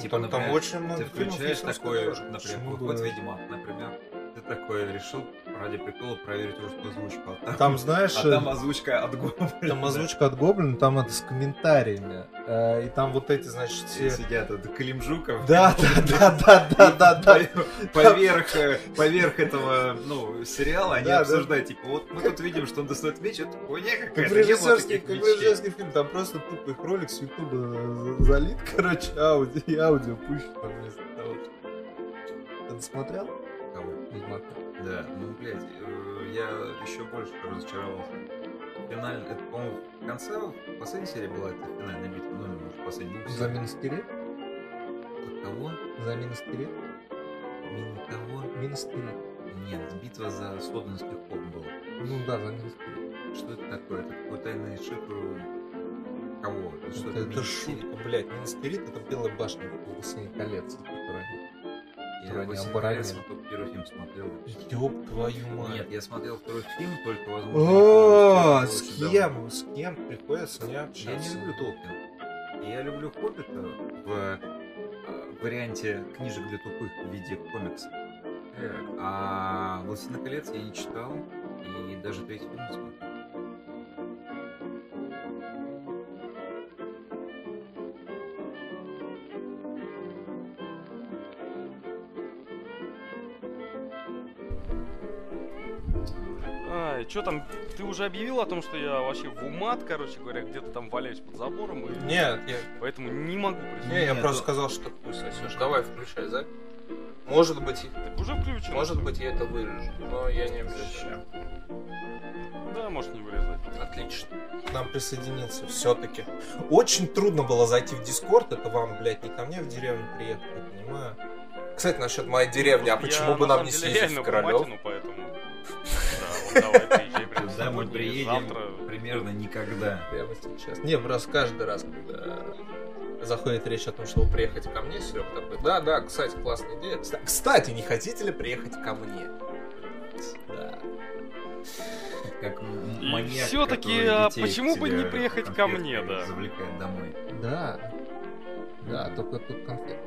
Типа, там, например, очень много Ты фильмов включаешь такой, дорожка. например, бы- Ведьмак, например, такой решил ради прикола проверить русскую озвучку. А там, Там, знаешь, а там э, озвучка от Гоблина. там озвучка от Гоблина, там это с комментариями. Э, И там вот эти, значит, все... Сидят, это Климжуков. Да, да, да, да, да, да, да. Поверх, э, поверх этого, ну, сериала они Да, да. обсуждают, типа, вот мы тут видим, что он достает меч, это хуйня Как какая-то, как режиссерский фильм, там просто тупо их ролик с Ютуба за- залит, короче, аудио аудио пущено вместо того. Ты досмотрел? Ведьмака? Да, ну, блядь, э, я еще больше разочаровался. Финальный, это, по-моему, в конце, в последней серии была эта финальная битва, ну, или, может, последняя. Ну, За Минскирет? От кого? За Минскирет? Мини кого? Минскирет. Нет, битва за Соденский хоп была. Ну да, за Минскирет. Что это такое? Это какой тайный шифр кого? Что Это, это Мини-серия? шутка, блядь. Минскирет это белая башня в «Властелине колец», которая... Я «Властелин оборонил. колец» вот только первый фильм смотрел. Ёб твою мать. Нет, я смотрел второй фильм, только, возможно, О, это с кем? С кем приходится не Я общаться? не люблю Толкина. Я люблю Хоббита в э, варианте книжек для тупых в виде комикса. А «Властелин колец» я не читал, и даже третий фильм не смотрел. Что там, ты уже объявил о том, что я вообще в умат, короче говоря, где-то там валяюсь под забором, и Нет, я, поэтому не могу прийти. не, я Нет, просто ну- сказал, что хуй сосешь. Давай, включай запись. Может быть, Так уже включено. может быть, я это вырежу, но я не обещаю. Да, может не вырезать. Отлично. К нам присоединиться все-таки. Очень трудно было зайти в Дискорд. Это вам, блядь, не ко мне в деревню приехать, я понимаю. Кстати, насчет моей деревни, а Я, почему бы на нам не съездить в Королев? Поэтому... Давай, приезжай прямо приедем завтра. примерно никогда. Прямо сейчас. Не, просто каждый раз, когда заходит речь о том, чтобы приехать ко мне, Серега такой, да, да, кстати, классная идея. Кста- Кстати, не хотите ли приехать ко мне? Да. Как маньяк, который а почему бы не приехать ко мне, да? Завлекает домой. Да. Да, только тут конфет.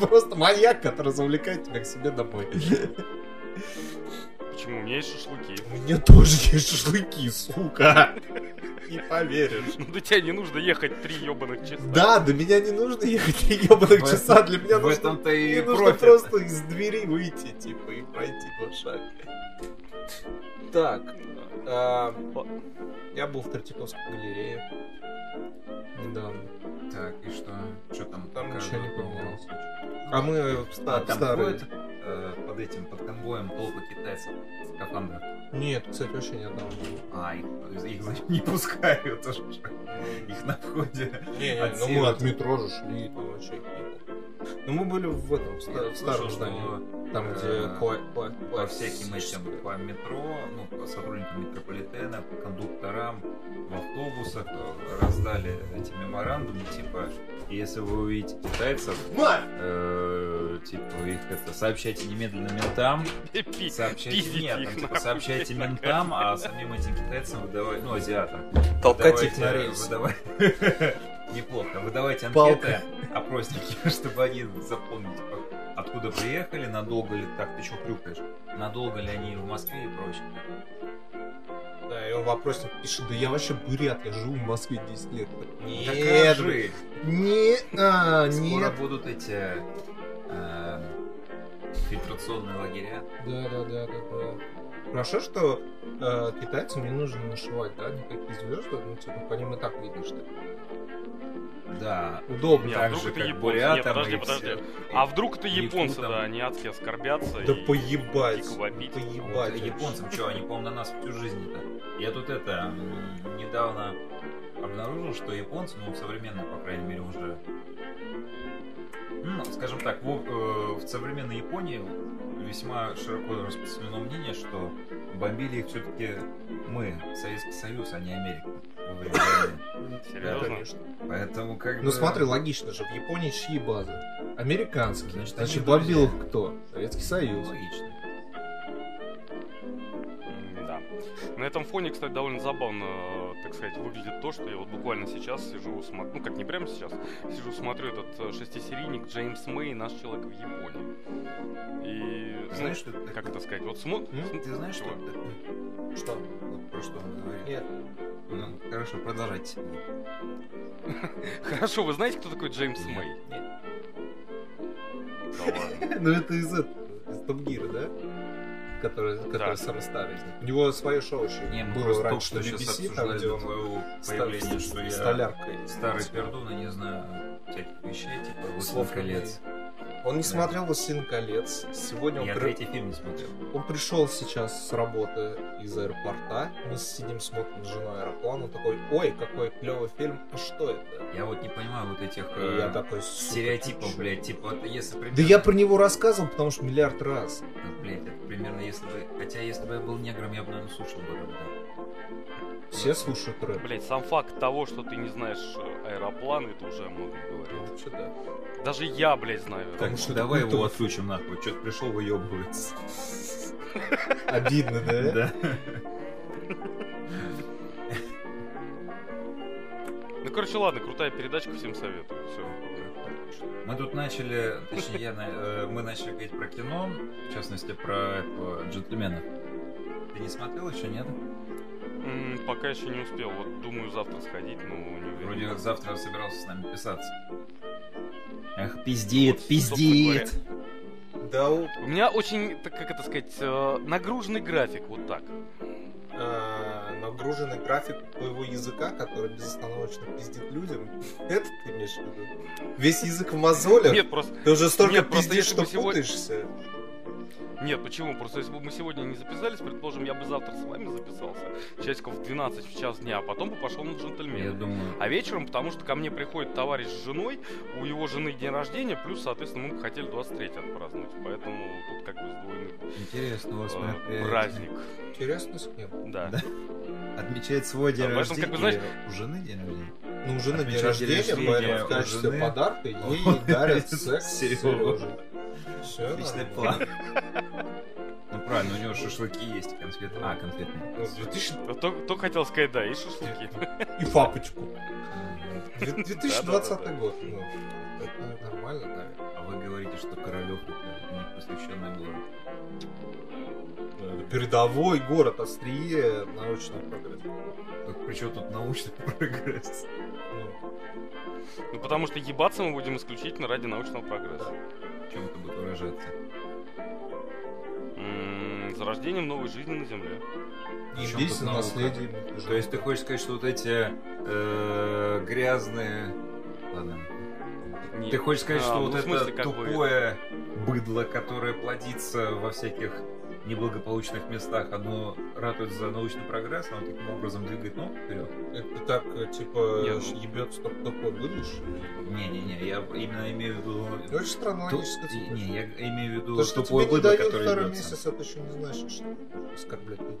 Просто маньяк, который завлекает тебя к себе домой. Почему? У меня есть шашлыки. У меня тоже есть шашлыки, сука. Не поверишь. Ну до тебя не нужно ехать три ебаных часа. Да, до меня не нужно ехать три ебаных часа. Для меня В нужно, этом-то и мне нужно просто из двери выйти, типа, и пройти два шага. Так, а, я был в Третьяковской галерее недавно. Так, и что? Что там? Там ничего не поменялось. А мы в А ста- там старые. ходят, э, этим, под конвоем толпы китайцев в скафандрах. Нет, кстати, вообще ни одного. А, их, их значит, не пускают уже. Их на входе. Не, не, ну мы от метро же шли, там вообще. Ну мы были в этом, в, ста- в старом здании. Там, э, где кла- кла- по всяким классическое. этим, по метро, ну, по сотрудникам метрополитена, по кондукторам, в автобусах э, раздали эти меморандумы, типа, если вы увидите китайцев, э, типа, их это, сообщайте немедленно ментам, сообщайте, нет, там, типа, сообщайте ментам, а самим этим китайцам выдавать, ну, азиатам, Толкать их на рельс. выдавай- Неплохо. Выдавайте Палкой. анкеты, опросники, чтобы они запомнить, типа, откуда приехали, надолго ли... Так, ты что хрюкаешь? Надолго ли они в Москве и прочее. Да, и он вопросник пишет, да я вообще бурят, я живу в Москве 10 лет. Нет, скажи, не, а, скоро нет. будут эти э, фильтрационные лагеря. Да, да, да, да, да. Хорошо, что э, китайцам не нужно нашивать, да, никакие звезды, ну, типа, по ним и так видно, что Да. удобно. Не, а Так же, это как японцы? бурятам Нет, подожди, подожди. А вдруг это японцы, Якутам. да, они адски оскорбятся Да и... поебать. вопить. Поебать. Вот японцам что, они, по-моему, на нас всю жизнь-то. Я тут это недавно обнаружил, что японцы, ну, современные, по крайней мере, уже, ну, скажем так, в, э, в современной Японии весьма широко распространено мнение, что бомбили их все-таки мы, Советский Союз, а не Америка. Да, Серьезно? Поэтому как Ну бы... смотри, логично же, в Японии чьи базы? Американские. Значит, Значит, бомбил их кто? Советский Союз. Логично. На этом фоне, кстати, довольно забавно, так сказать, выглядит то, что я вот буквально сейчас сижу, смотрю, ну как не прямо сейчас, сижу, смотрю этот э, шестисерийник Джеймс Мэй «Наш человек в Японии». И, Ты знаешь, что это как это сказать, вот смотрю... М? Ты знаешь, что Чего? Что? Вот про что он говорит. Нет. Ну, хорошо, продолжайте. Хорошо, вы знаете, кто такой Джеймс Мэй? Нет. Да ладно. Ну это из этого, из Топ Гира, да? Который, который самый старый из них. У него свое шоу еще Не, было просто только раньше что на сейчас BBC, там, где он появления, что я столяркой. старый пердун и не знаю всяких вещей, типа «Властелин колец». Он не Да. смотрел «Властелин колец». Сегодня он, Я при- третий фильм не смотрел. он пришел сейчас с работы из аэропорта. Мы сидим, смотрим с женой аэроплан. Он такой, ой, какой клевый фильм. А что это? Я вот не понимаю вот этих э, я такой, «Сука, ты стереотипов, чё?» блядь, типа, вот если примерно... Да я про него рассказывал, потому что миллиард раз. Ну, блядь, это примерно если бы... Хотя если бы я был негром, я бы, наверное, слушал бы рэп, да. Все слушают рэп. Блять, сам факт того, что ты не знаешь э, аэроплан, это уже много Ну, говорит. вообще да. Даже я, блядь, знаю. Потому Так, что давай это его отключим нахуй. Что-то пришел выебывается. Обидно, да? Да. Ну, короче, ладно, крутая передачка, всем советую. Все. Мы тут начали, точнее, я э, мы начали говорить про кино, в частности, про этого джентльмена. Ты не смотрел еще, нет? пока еще не успел. Вот думаю завтра сходить, но не уверен. Вроде завтра собирался с нами писаться. Эх, пиздит, Вот, пиздит. Да, у- У меня очень, так как это сказать, э, нагруженный график, вот так. э, нагруженный график твоего языка, который безостановочно пиздит людям. Это ты имеешь в виду? Весь язык в мозолях? Нет, просто... Ты уже столько Нет, просто пиздишь, если что сегодня- путаешься. Нет, почему? Просто если бы мы сегодня не записались, предположим, я бы завтра с вами записался, часиков в 12 в час дня, а потом бы пошел на Я джентльмена. думаю, А вечером, потому что ко мне приходит товарищ с женой, у его жены день рождения, плюс, соответственно, мы бы хотели 23 отпраздновать. Поэтому тут как бы сдвоенный интересно у вас э, праздник. Интересно с кем? Да. Да. Отмечает свой день Да, поэтому, рождения. как бы, знаешь- У жены день рождения? Ну, уже на день рождения, поэтому в качестве жены. подарка ей дарят секс с Серёга. Серёжей. Всё Отличный план. Ну правильно, у него шашлыки есть, конфеты. А, конфетные. Ну, 2000 Вот Только, хотел сказать, да, и шашлыки. И папочку. Две- Да-да-да-да. 2020 год. Ну, это нормально, наверное. А вы говорите, что Королев это не просвещенный город. Это Передовой город, острие научного прогресса. Так при чем тут научный прогресс? Ну, Ну, потому что ебаться мы будем исключительно ради научного прогресса. В чем это будет выражаться? М, Зарождением новой жизни на Земле. Здесь наследие. То есть ты хочешь сказать, что вот эти э, грязные... Ладно. Нет. Ты хочешь сказать, А, что ну, вот в смысле, это как бы- тупое быдло, которое плодится во всяких неблагополучных местах, оно ратует за научный прогресс, оно таким образом двигает ногу вперед? Это так, э, типа, Нет, ну- ебется только такой выдашь? Не-не-не, я именно имею в виду... Очень странно, ту-. Не, я имею в виду То, что быдло, дают которое второй ебется. месяц, это еще не значит, что оскорблять которых.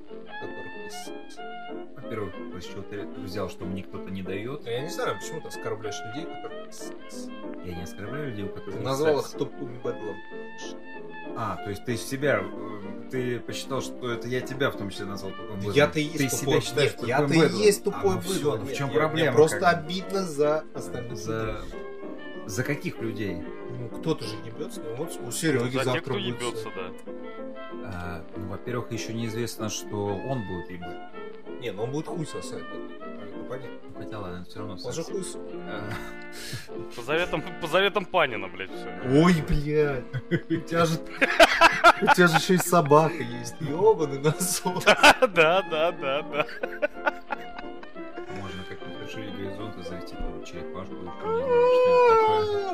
Во-первых, с чего ты взял, что мне кто-то не дает? Я не знаю, почему ты оскорбляешь людей, секс. Я не оскорбляю людей, у которых Ты назвал их тупым бэдлом. А, то есть ты себя, э, ты посчитал, что это я тебя в том числе назвал тупым быдлом. Я-то и Ты себя тупой. считаешь Нет, тупым я-то и есть А, тупой ну всё, быдло. ну в Нет, чем я- мне проблема? просто как обидно за остальных людей. За... За каких людей? Ну, кто-то же ебется. Ну, вот у Сереги За завтра тех, кто будет ебется, да. А, ну, во-первых, еще неизвестно, что он будет ебать. Не, ну он будет хуй сосать. Понятно. Ну, Хотя ладно, все равно. Он же хуй. А, По заветам, по заветам Панина, блядь, все. Ой, блядь. У тебя же... У тебя же еще и собака есть. Ёбаный насос. Да, да, да, да. Можно как-нибудь расширить горизонт и зайти там черепашку,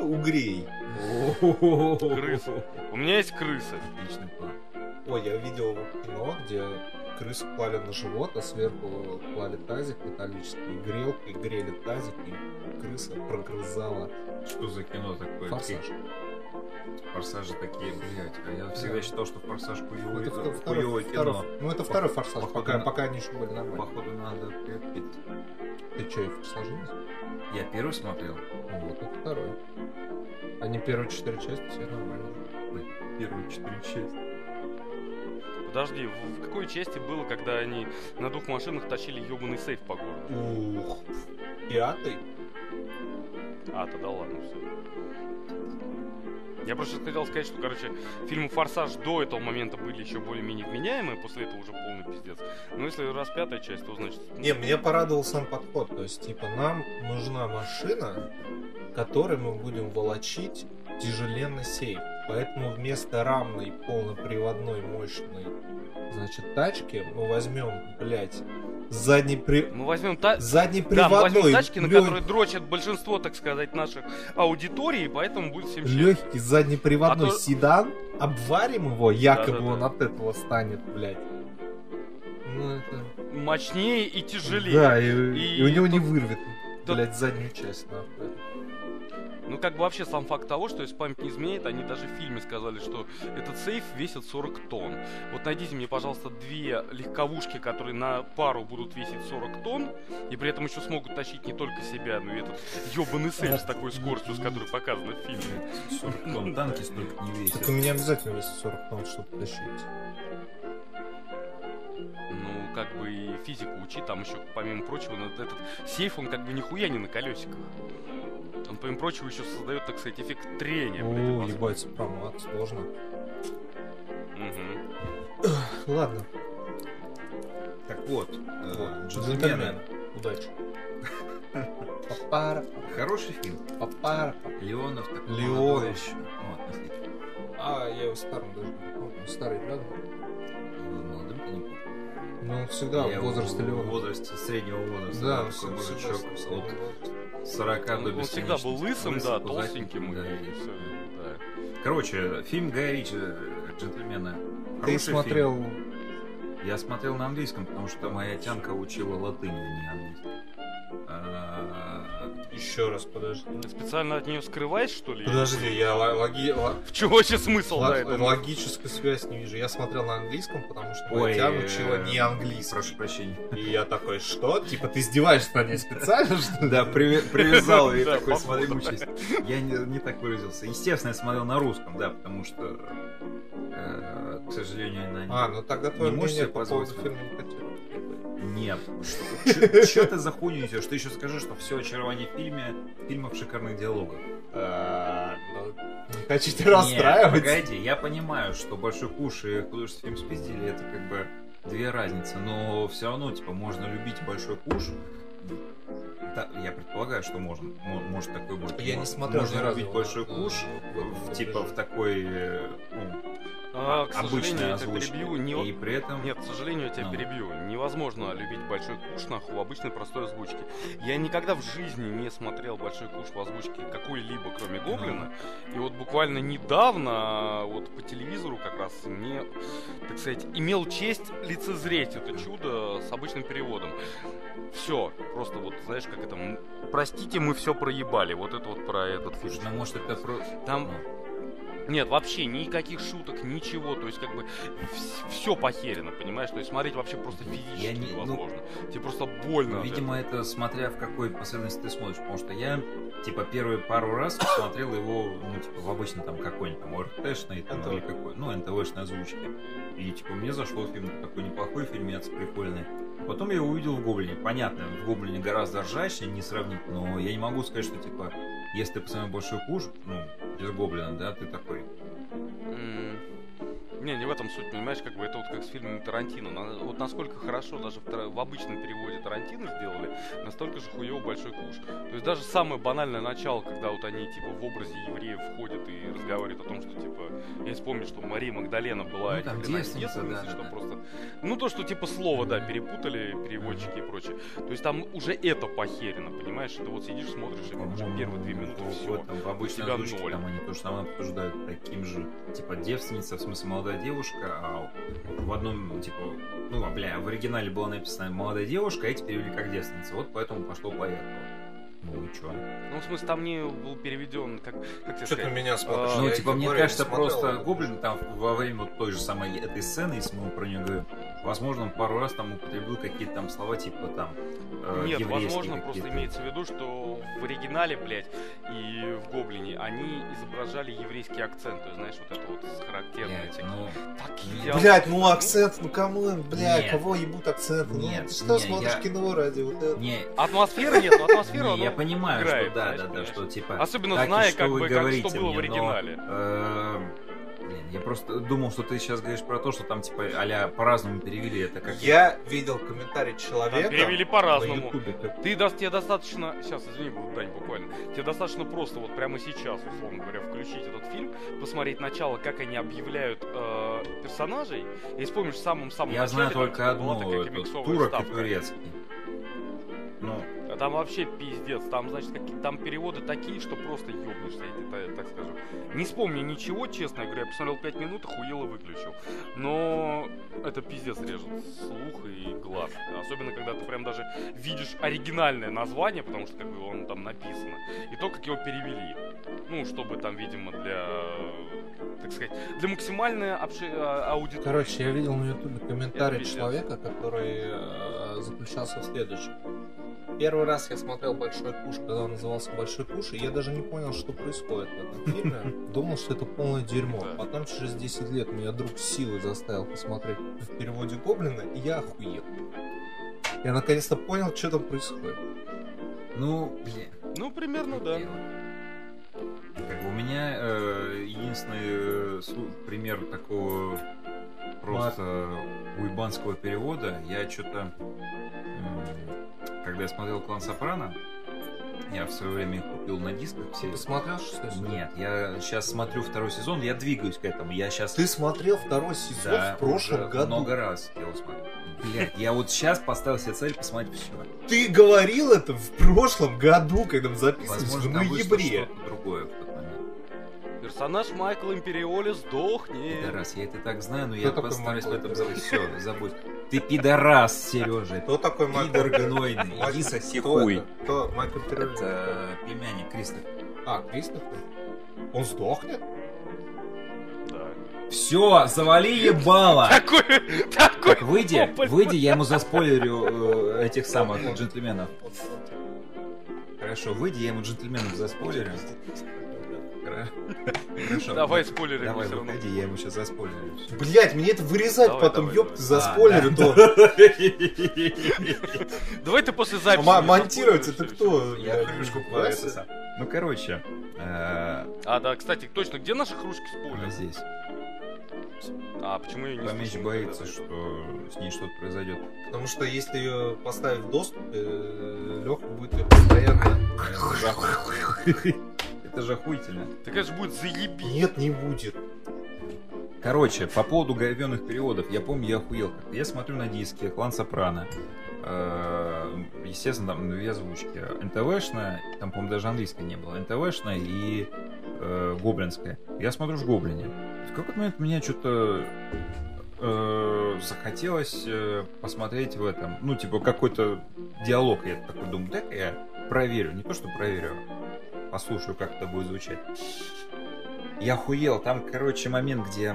Угрей. Крыса. У меня есть крысы. Отличный план. Ой, я видел кино, где крысу клали на живот, а сверху клали тазик металлический, и грелкой грели тазик, и крыса прогрызала Что за кино такое? форсаж. Форсажи такие, блядь. А я всегда Да. считал, что форсаж Ну, хуёвый, это втор- второй, хуёвое второй- кино. ну, это второй форсаж, походу пока, на- пока они еще были нормальные. Походу надо приобретить. Ты что, и форсажи не смотрел? Я первый смотрел. Ну, вот это второй. Они первые четыре части все нормально. Первые четыре части. Подожди, в, в какой части было, когда они на двух машинах тащили ебаный сейф по городу? Ух. Пятый? А, тогда ладно, все. Я просто хотел сказать, что, короче, фильмы «Форсаж» до этого момента были еще более-менее вменяемые, после этого уже полный пиздец. Но если раз пятая часть, то значит... Не, мне порадовал сам подход. То есть, типа, нам нужна машина, которой мы будем волочить тяжеленный сейф. Поэтому вместо рамной полноприводной мощной, значит, тачки мы возьмем, блядь, задний при... Мы возьмем та... задний Да, мы возьмем приводной тачки, на лё- которые дрочат большинство, так сказать, наших аудиторий, поэтому будет всем счастье. легкий заднеприводной А то- седан, обварим его, якобы Да-да-да. он от этого станет, блядь. Ну это... Мощнее и тяжелее. Да, и, И и у него не тут- вырвет, тут- блядь, заднюю часть, нахуй. Ну, как бы вообще сам факт того, что если память не изменяет, они даже в фильме сказали, что этот сейф весит 40 тонн. Вот найдите мне, пожалуйста, две легковушки, которые на пару будут весить 40 тонн, и при этом еще смогут тащить не только себя, но и этот ебаный сейф с такой скоростью, с которой показано в фильме. 40 тонн танки столько не весят. Так у меня обязательно весит 40 тонн, чтобы тащить. Ну, как бы и физику учи, там еще, помимо прочего, этот сейф, он как бы нихуя не на колесиках. Он, помимо прочего, еще создает, так сказать, эффект трения. О, ебать, сопромат, сложно. Мгм. Ладно, Так вот, э, вот, джентльмены. джентльмен, удачи. Папара, Хороший фильм. папара. Леонов такой Леонов. Ну, относительно. А, я его старым даже не помню. Старый глянул. Молодым ты не помнишь. Ну, он всегда Я в возрасте в возрасте среднего возраста. Да, такой все, мужичок. 40 до Он, он всегда был лысым, Лысый, да, толстеньким. да, и всё, да. Короче, фильм Гая Ричи, джентльмены. Ты смотрел... фильм. Я смотрел на английском, потому что моя тянка учила латынь, а не английский. Еще раз, подожди. Специально от нее скрываешь, что ли? Подожди, я ло- логи- ло- В чем вообще смысл, да, логическую связь не вижу. Я смотрел на английском, потому что Ой, учила э, не английский. Прошу прощения. И я такой, что? Типа, ты издеваешься на ней специально, что ли? Да, привязал и такой, смотри, мучись. Я не, так выразился. Естественно, я смотрел на русском, да, потому что, э, к сожалению, на А, ну тогда твое Не можешь мнение по поводу фильма не хотел. Нет. Что ты за хуйню несешь? Ты еще скажи, что все очарование в фильме, в шикарных диалогах. А, ну, Не хотите Нет, расстраивать? погоди, я понимаю, что Большой Куш и художественный фильм спиздили, это как бы две разницы, но все равно, типа, можно любить Большой Куш. Да, я предполагаю, что можно, мо- может такое быть. Я не Мо- смотрел Можно ни разу любить Большой Куш, в- да, типа в такой, э, ну, А, к обычной сожалению, я тебя озвучке. перебью. Не... И при этом... Нет, к сожалению, я тебя Ну. перебью. Невозможно любить большой куш нахуй в обычной простой озвучке. Я никогда в жизни не смотрел большой куш в озвучке какой-либо, кроме Гоблина. И вот буквально недавно, вот по телевизору как раз мне, так сказать, имел честь лицезреть это чудо с обычным переводом. Все, просто вот, знаешь, как это, простите, мы все проебали. Вот это вот про этот фильм. Ну может это про... Там ну, нет, вообще никаких шуток, ничего. То есть, как бы, все похерено, понимаешь? То есть, смотреть вообще просто физически Я не- ну, невозможно. Тебе просто больно. Ну, видимо, это смотря в какой последовательности ты смотришь, потому что я, типа, первые пару раз смотрел его, ну, типа, в обычном там какой-нибудь там РТшной, там, или какой, ну, НТВшной озвучке. И, типа, мне зашло фильм, такой неплохой фильмец, прикольный. Потом я его увидел в Гоблине. Понятно, в Гоблине гораздо ржаще, не сравнить, но я не могу сказать, что, типа, если ты посмотрел большой куш, ну, без Гоблина, да, ты такой, М, Не, не в этом суть, понимаешь, как бы это вот как с фильмами Тарантино. На- Вот насколько хорошо даже в, в обычном переводе Тарантино сделали, настолько же хуево большой куш. То есть даже самое банальное начало, когда вот они типа в образе евреев входят и разговаривают о том, что типа, я вспомню, что Мария Магдалена была Ну, там девственница, девственницей, да, что да. просто... Ну то, что типа слово, да, перепутали переводчики и прочее. То есть там уже это похерено, понимаешь? Ты вот сидишь, смотришь, и короче, первые две минуты в- все. этом, в обычной тебя озвучке ноль. там они то же самое обсуждают таким же. Типа девственница, в смысле молодая девушка, а в одном, типа, ну, а, бля, в оригинале было написано молодая девушка, а эти перевели как девственница. Вот поэтому пошло поехало. Ну чё? Ну, в смысле, там не был переведен, как, как тебе Что ты на меня смотришь? А, Ну, типа, мне говорю, кажется, просто Гоблин там во время вот той же самой этой сцены, если мы про нее говорим, Возможно, он пару раз там употребил какие-то там слова, типа там э, Нет, возможно, просто имеется в виду, что в оригинале, блядь, и в Гоблине они изображали еврейский акцент, то есть, знаешь, вот это вот характерные Блядь, такие. ну, Такие Блять, ну акцент, ну кому, блядь, Нет. кого ебут акцент? Ну, Нет, ты что смотришь я- кино ради вот этого? не, Атмосфера нет, но атмосфера, не, ну, я понимаю, играет, что да, да, да, что типа. Особенно так зная, что как вы бы, как что говорите было в мне, но, оригинале. э, блин, я просто думал, что ты сейчас говоришь про то, что там типа а по-разному перевели это как Я видел комментарий Там человека перевели на по-разному. Ты даст, тебе достаточно, сейчас, извини, Дань, буквально, тебе достаточно просто вот прямо сейчас, условно говоря, включить этот фильм, посмотреть начало, как они объявляют э, персонажей, и вспомнишь в самом-самом Я знаю начале, только там, одно, такая это комиксовая турок и турецкий. Ну, Там вообще пиздец, там, значит, какие там переводы такие, что просто ёбнешься, я так, скажу. Не вспомню ничего, честно говоря, я посмотрел 5 минут, охуел и выключил. Но это пиздец режет слух и глаз. Особенно, когда ты прям даже видишь оригинальное название, потому что как бы он там написано, и то, как его перевели. Ну, чтобы там, видимо, для, так сказать, для максимальной обши- а, аудитории. Короче, я видел на ютубе комментарий человека, который э, заключался в следующем. Первый раз я смотрел «Большой куш», когда он назывался «Большой куш», и я даже не понял, что происходит в этом фильме. Думал, что это полное дерьмо. Потом через 10 лет меня друг силой заставил посмотреть в переводе Гоблина, и я охуел. Я наконец-то понял, что там происходит. ну, блин. Ну, примерно, да. У меня э, единственный э, пример такого просто уебанского перевода. Я что-то, когда я смотрел «Клан Сопрано», я в свое время купил на дисках все. Ты смотрел шестой сезон? Нет, я сейчас смотрю второй сезон, я двигаюсь к этому. Я сейчас Ты смотрел второй сезон да, в прошлом году. много раз я его смотрю. Блять, я вот сейчас поставил себе цель посмотреть все. Ты говорил это в прошлом году, когда мы записывались в ноябре. другое. Персонаж Майкл Империоли сдохнет. Пидорас, я это так знаю, но Кто я постараюсь в этом забыть. Все, забудь. Ты пидорас, Сережа. Кто такой Майкл? Пидор гнойный. Иди соси кто хуй. Кто Майкл Пирелли? Это племянник Кристоф. А, Кристофер? Он сдохнет? Все, завали ебало. Такой, такой. Так, выйди, выйди, я ему заспойлерю э, этих самых джентльменов. Хорошо, выйди, я ему джентльменов заспойлерю. Хра- Хорошо. Давай спойлеры Давай, все равно. выходи, я ему сейчас заспойлерю. Блять, мне это вырезать Давай, потом, давай, ёб давай. ты, за А, спойлеры, то Давай ты после записи. Монтировать это кто? Я крышку сам. Ну, короче, э. А, да, кстати, точно, где наши кружки с она полем? здесь. А, почему я не слышал боится, что с ней что-то произойдет. Потому что если ее поставить в доступ, Леха будет ее постоянно... Это же охуительно. Так это же будет заебись. Нет, не будет. Короче, по поводу говенных переводов, я помню, я охуел. как-то. Я смотрю на диске Клан Сопрано. Э, Естественно, там две озвучки. НТВшная, там, по-моему, даже английской не было. НТВшная и э, гоблинская. Я смотрю в Гоблине. В какой-то момент мне что-то э, захотелось э, посмотреть в этом. Ну, типа, какой-то диалог. Я такой думаю, дай-ка я проверю. Не то, что проверю, послушаю, как это будет звучать. Я охуел. Там, короче, момент, где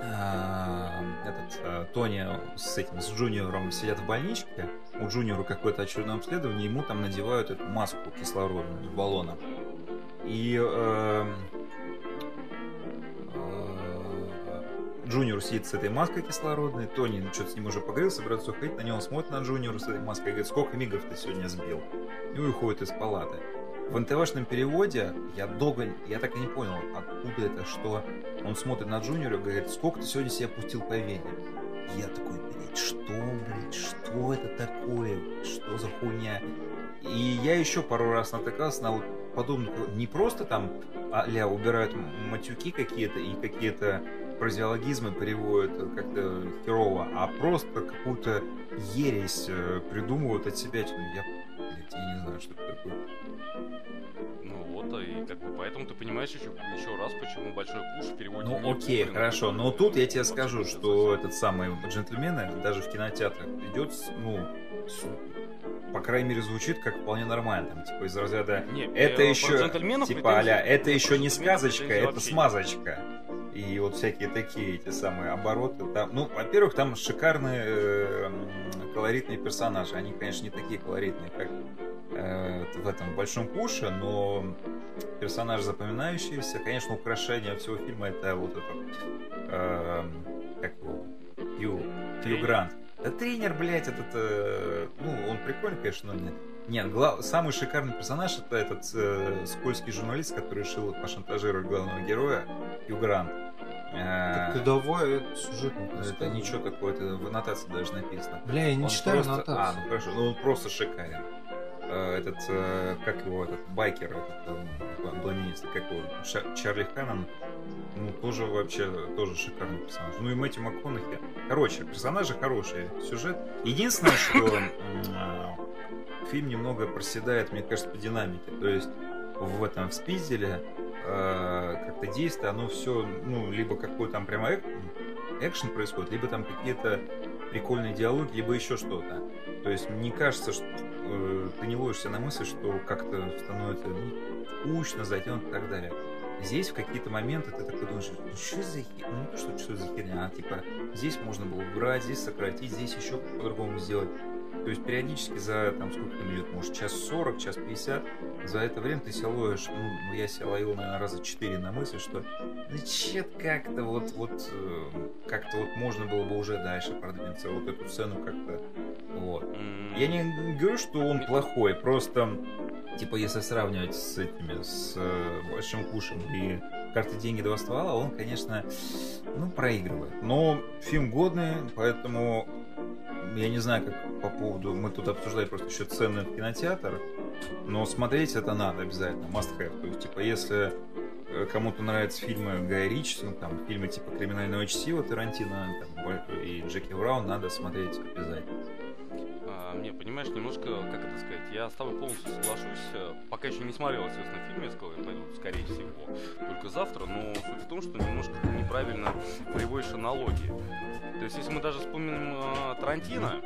а, этот а, Тони с этим, с Джуниором сидят в больничке. У Джуниора какое-то очередное обследование, ему там надевают эту маску кислородную с баллоном. И эм, э, Джуниор сидит с этой маской кислородной, Тони ну, что-то с ним уже поговорил, собирается уходить, на него смотрит на Джуниора с этой маской и говорит, сколько мигов ты сегодня сбил? И уходит из палаты. В НТВшном переводе я долго, я так и не понял, откуда это, что он смотрит на Джуниора и говорит, сколько ты сегодня себя пустил по вене? Я такой, блядь, что, блядь, что это такое? Что за хуйня? И я еще пару раз натыкался на вот подобных, не просто там а убирают матюки какие-то и какие-то фразеологизмы переводят как-то херово, а просто какую-то ересь э, придумывают от себя. Я, блядь, я не знаю, что это такое. Ну вот, и как бы поэтому ты понимаешь еще, еще раз, почему большой куш в переводе Ну окей, Гоблин, хорошо, а но тут я тебе скажу, что этот самый джентльмены даже в кинотеатрах идет, ну, по крайней мере, звучит как вполне нормально, там, типа из разряда Не, это э, еще, типа, аля, это еще не сказочка, это нет. смазочка. И вот всякие такие эти самые обороты. Там, ну, во-первых, там шикарные э, колоритные персонажи. Они, конечно, не такие колоритные, как э, в этом большом куше, но персонажи запоминающиеся. Конечно, украшение всего фильма это вот этот э, как его Ю, Ю Грант. Да тренер, блядь, этот, э, ну, он прикольный, конечно, но нет. Нет, глав... самый шикарный персонаж это этот э, скользкий журналист, который решил пошантажировать главного героя, Ю Грант. Так ты давай это сюжет не Это рассказывай. ничего такое, это в аннотации даже написано. Бля, я не Он читаю просто- аннотацию. А, ну хорошо, ну он просто шикарен. Э, Этот, э, как его, этот байкер, этот э, блондинист, как его, Чарли Ханнон, ну, тоже вообще, тоже шикарный персонаж. Ну и Мэтью МакКонахи. Короче, персонажи хорошие, сюжет. Единственное, что фильм немного проседает, мне кажется, по динамике. То есть в этом, в Спизеле, э, как-то действие, оно все, ну, либо какой там прямо эк- экшен происходит, либо там какие-то прикольные диалоги, либо еще что-то. То есть мне кажется, что э, ты не ловишься на мысль, что как-то становится ну, скучно, затянуто и так далее. Здесь в какие-то моменты ты такой думаешь, ну что за херня? Ну не то, что что за херня, а типа здесь можно было убрать, здесь сократить, здесь еще по-другому сделать. То есть периодически за там сколько идет, может час 40, час 50, за это время ты себя ловишь, ну, ну, я себя ловил, наверное, раза 4 на мысль, что ну чё как-то вот, вот, э, как-то вот можно было бы уже дальше продвинуться, вот эту сцену как-то, вот. Я не говорю, что он плохой, просто, типа, если сравнивать с этими, с э, Большим Кушем и карты деньги два ствола, он, конечно, ну, проигрывает. Но фильм годный, поэтому я не знаю, как по поводу... Мы тут обсуждали просто еще цены в кинотеатр, но смотреть это надо обязательно, must have. То есть, типа, если э, кому-то нравятся фильмы Гая Ричи, ну, там, фильмы типа «Криминального чтива» Тарантино там, и Джеки Браун, надо смотреть обязательно. а, Мне, понимаешь, немножко, как это сказать, я с тобой полностью соглашусь. э, Пока еще не смотрел, естественно, фильм, я сказал, я пойду, скорее всего, только завтра, но суть в том, что немножко неправильно приводишь аналогии. То есть, если мы даже вспомним э, Тарантино,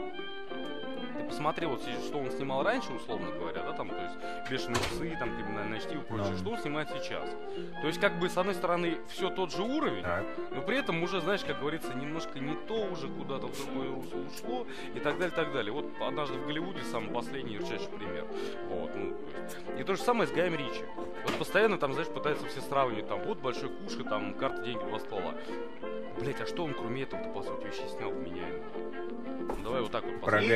ты посмотри, вот что он снимал раньше, условно говоря, да, там, то есть бешеные псы, там, криминальное чтиво и прочее, Да. что он снимает сейчас. То есть, как бы, с одной стороны, все тот же уровень, Так. но при этом уже, знаешь, как говорится, немножко не то уже куда-то в другое русло ушло и так далее, так далее. Вот однажды в Голливуде самый последний ярчайший пример. Вот, ну, то есть. И то же самое с Гаем Ричи. Вот постоянно там, знаешь, пытаются все сравнивать, там, вот большой куш и там карта деньги два ствола. Блять, а что он кроме этого-то, по сути, вообще снял вменяемый? Ну, давай вот так вот Про посмотрим.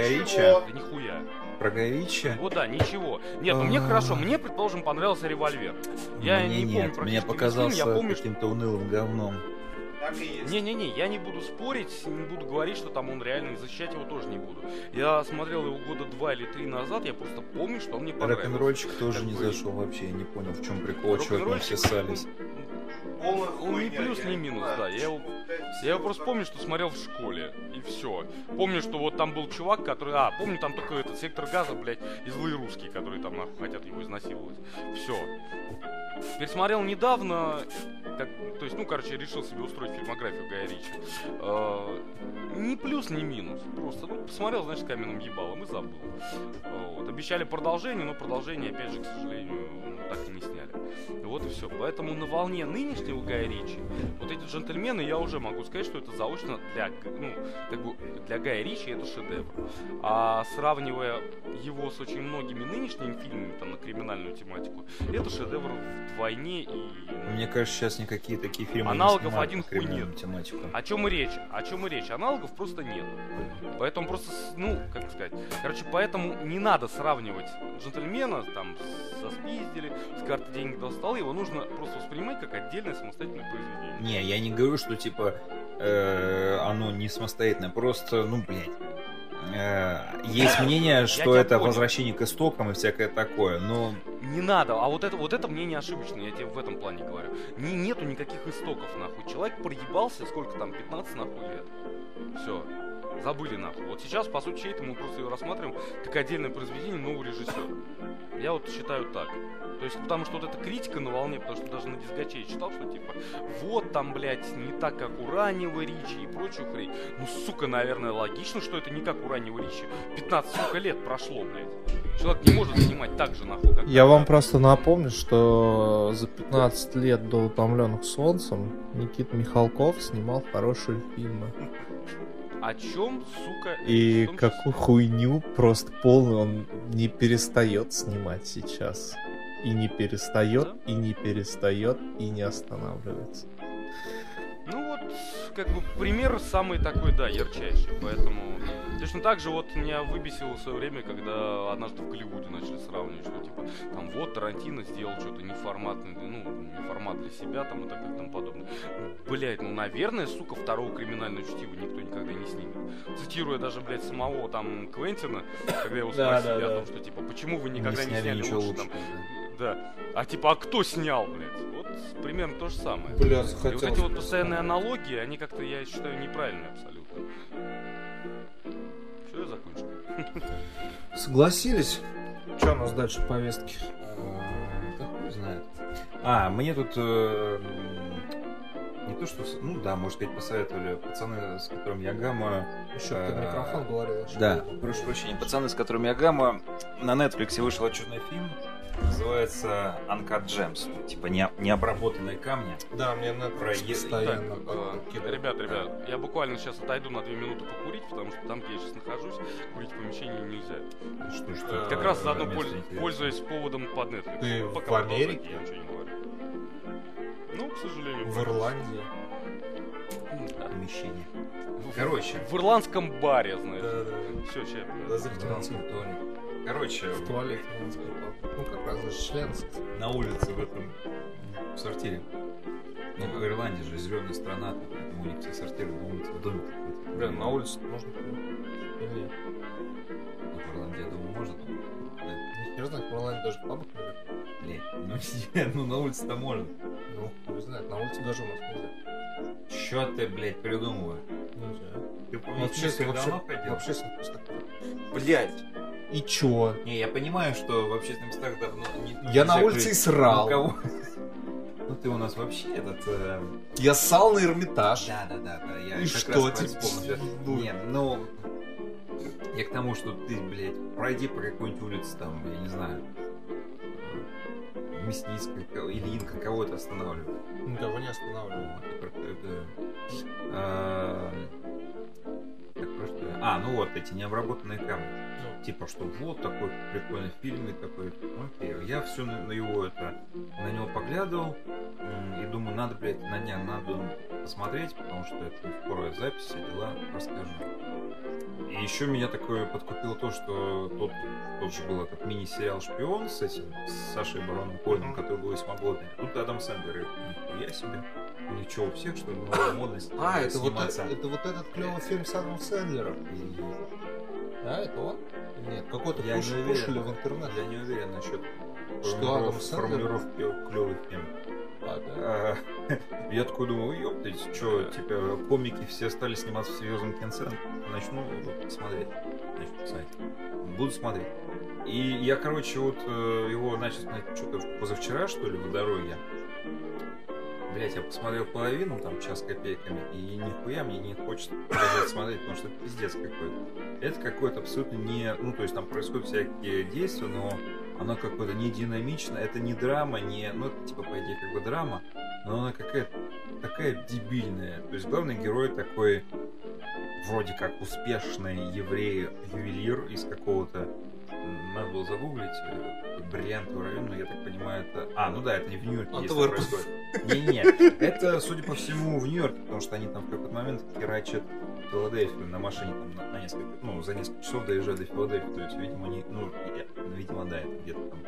Ричи? Да нихуя. Про Гая Ричи? Вот да, ничего. Нет, ну мне А. хорошо, мне, предположим, понравился револьвер. Я Мне не нет, помню мне показался фильм, я помню, что каким-то унылым говном. Так и есть. Не-не-не, я не буду спорить, не буду говорить, что там он реальный, защищать его тоже не буду. Я смотрел его года два или три назад, я просто помню, что он мне понравился. Рок-н-ролльчик тоже Как не бы- зашел вообще, я не понял, в чем прикол, чего там Рок-н-ролльщик, все ссались. Полная Он хуйня, плюс, не минус, да. Я его, я его просто помню, что смотрел в школе, и все. Помню, что вот там был чувак, который... А, помню, там только этот сектор газа, блядь, и злые русские, которые там нахуй хотят его изнасиловать. Все. Пересмотрел недавно, как, то есть, ну, короче, решил себе устроить фильмографию Гая Ричи. Э, ни плюс, ни минус. Просто, ну, посмотрел, знаешь, с каменным ебалом и забыл. Вот. Обещали продолжение, но продолжение, опять же, к сожалению, ну, так и не сняли. Вот и все. Поэтому на волне нынешнего Гая Ричи, вот эти джентльмены, я уже могу сказать, что это заочно для, ну, как бы для Гая Ричи это шедевр. А сравнивая его с очень многими нынешними фильмами там, на криминальную тематику, это шедевр вдвойне и... ну, Мне кажется, сейчас никакие такие фильмы Аналогов не снимают один хуй нет. тематику. О чем и речь? О чем и речь? Аналогов просто нет. Поэтому просто, ну, как сказать, короче, поэтому не надо сравнивать джентльмена там со спиздили, с карты денег достал, его нужно просто воспринимать как отдельное самостоятельное произведение. Не, я не говорю, что типа э, оно не самостоятельное, просто, ну, блядь. э, есть мнение, что это понял. возвращение к истокам и всякое такое, но Не надо, а вот это, вот это мнение ошибочное, я тебе в этом плане говорю. Не, нету никаких истоков, нахуй. Человек проебался, сколько там, 15 нахуй лет. Все. Забыли нахуй. Вот сейчас, по сути, чей-то мы просто его рассматриваем как отдельное произведение нового режиссера. Я вот считаю так. То есть, потому что вот эта критика на волне, потому что даже на дисгаче я читал, что типа, вот там, блядь, не так, как у раннего Ричи и прочую хрень. Ну, сука, наверное, логично, что это не как у раннего Ричи. 15, сука, лет прошло, блядь. Человек не может снимать так же нахуй, как Я вам просто напомню, что за 15 лет до «Утомленных солнцем» Никита Михалков снимал хорошие фильмы. О чем, сука? И том какую хуйню просто полную он не перестает снимать сейчас. И не перестает, Да? и не перестает, и не останавливается. Ну вот, как бы пример самый такой, да, ярчайший. Поэтому точно так же вот меня выбесило в свое время, когда однажды в Голливуде начали сравнивать, что типа там вот Тарантино сделал что-то неформатное, ну, не формат для себя там и так далее и тому подобное. Блять, ну наверное, сука, второго криминального чтива никто никогда не снимет. Цитируя даже, блядь, самого там Квентина, когда его спросили о том, что типа, почему вы никогда не, сняли лучше. там, да. А типа, а кто снял, блядь? Вот примерно то же самое. Бля, И вот эти вот постоянные аналогии, они как-то, я считаю, неправильные абсолютно. Все, я закончил. Согласились? Что у нас дальше в повестке? А, Да хуй знает. А, мне тут э, не то что, ну да, может сказать, посоветовали пацаны, с которыми я гамма. Еще А, ты микрофон говорил. Да, прошу прощения, пацаны, с которыми я гамма. На Netflix вышел очередной фильм, называется Uncut Gems, типа не, необработанные камни. Да, мне на Про е- постоянно Так, э, ребят, ребят, я буквально сейчас отойду на две минуты покурить, потому что там, где я сейчас нахожусь, курить в помещении нельзя. Что, что Э, Как раз за заодно польз- пользуясь поводом под Netflix. Ты Ну, в пока продолжайте, Америке? Я ничего не говорю. Ну, к сожалению. В Ирландии. Да. помещение. В- Короче. В ирландском баре, знаешь. Да, да. Все, че. Лазертинский туалет. Короче, в туалете. Ну как раз за член. на улице в этом в сортире. Ну, в Ирландии же зеленая страна, поэтому у них все сортиры на улице, в доме. Блин, на улице можно. Или нет? Ну, в Ирландии, я думаю, можно. Да. Не знаю, в Ирландии даже нельзя. Блин, ну, не- ну на улице-то можно. Ну, хуй знает, на улице даже у нас нельзя. Чё ты, блядь, придумываешь? Нельзя. Ты по Вообще, Митинской вообще, давно ходил? И чё? Не, я понимаю, что в общественных местах давно не Я на улице и курить. срал. Ну, кого? Ну ты у нас вообще этот... э, Я ссал на Эрмитаж. Да, да, да, да. Я И что про теперь? вспомнил. Ну. Нет, ну... Я к тому, что ты, блядь, пройди по какой-нибудь улице, там, я не знаю, Мясницкая, кого- Ильинка, кого-то останавливает. Никого не останавливал. А, ну вот, эти необработанные камни. Ну, Типа, что вот такой прикольный фильм и такой, окей. Я все на, на его это, на него поглядывал и думаю, надо, блядь, на днях надо посмотреть, потому что это скоро запись, все дела, расскажу. И еще меня такое подкупило то, что тот, тот же был этот мини-сериал «Шпион» с этим, с Сашей Бароном Мгм. который был весьма годный. Тут Адам Сэндлер, нихуя себе. Что, у всех, что ли, новая модность А, это вот, это, это вот этот клевый фильм с Адамом Сэндлером. И Да, это он? Нет, какой-то Я пуш- пушили в интернет. Я не уверен насчет Что Адам Сэндлер? формулировки клевый фильм. А, Я такой думаю, ёптать, что, типа, комики все стали сниматься в серьезном конце, начну смотреть. Начну писать. Буду смотреть. И я, короче, вот э, его начал смотреть что-то позавчера, что ли, в дороге. Блять, я посмотрел половину, там, час копейками, и нихуя мне не хочется смотреть, потому что это пиздец какой-то. Это какой-то абсолютно не... Ну, то есть там происходят всякие действия, но оно какое-то не динамично, это не драма, не... Ну, это типа, по идее, как бы драма, но она какая-то такая дебильная. То есть главный герой такой вроде как успешный еврей-ювелир из какого-то... Надо было загуглить. э, Бриллиантовый район, но я так понимаю, это... А, ну да, это не в Нью-Йорке, если происходит. Не-не, это, судя по всему, в Нью-Йорке, потому что они там в какой-то момент херачат Филадельфию на машине там на, на несколько, ну, за несколько часов доезжают до Филадельфии. То есть, видимо, они, ну, я- видимо, да, это где-то там.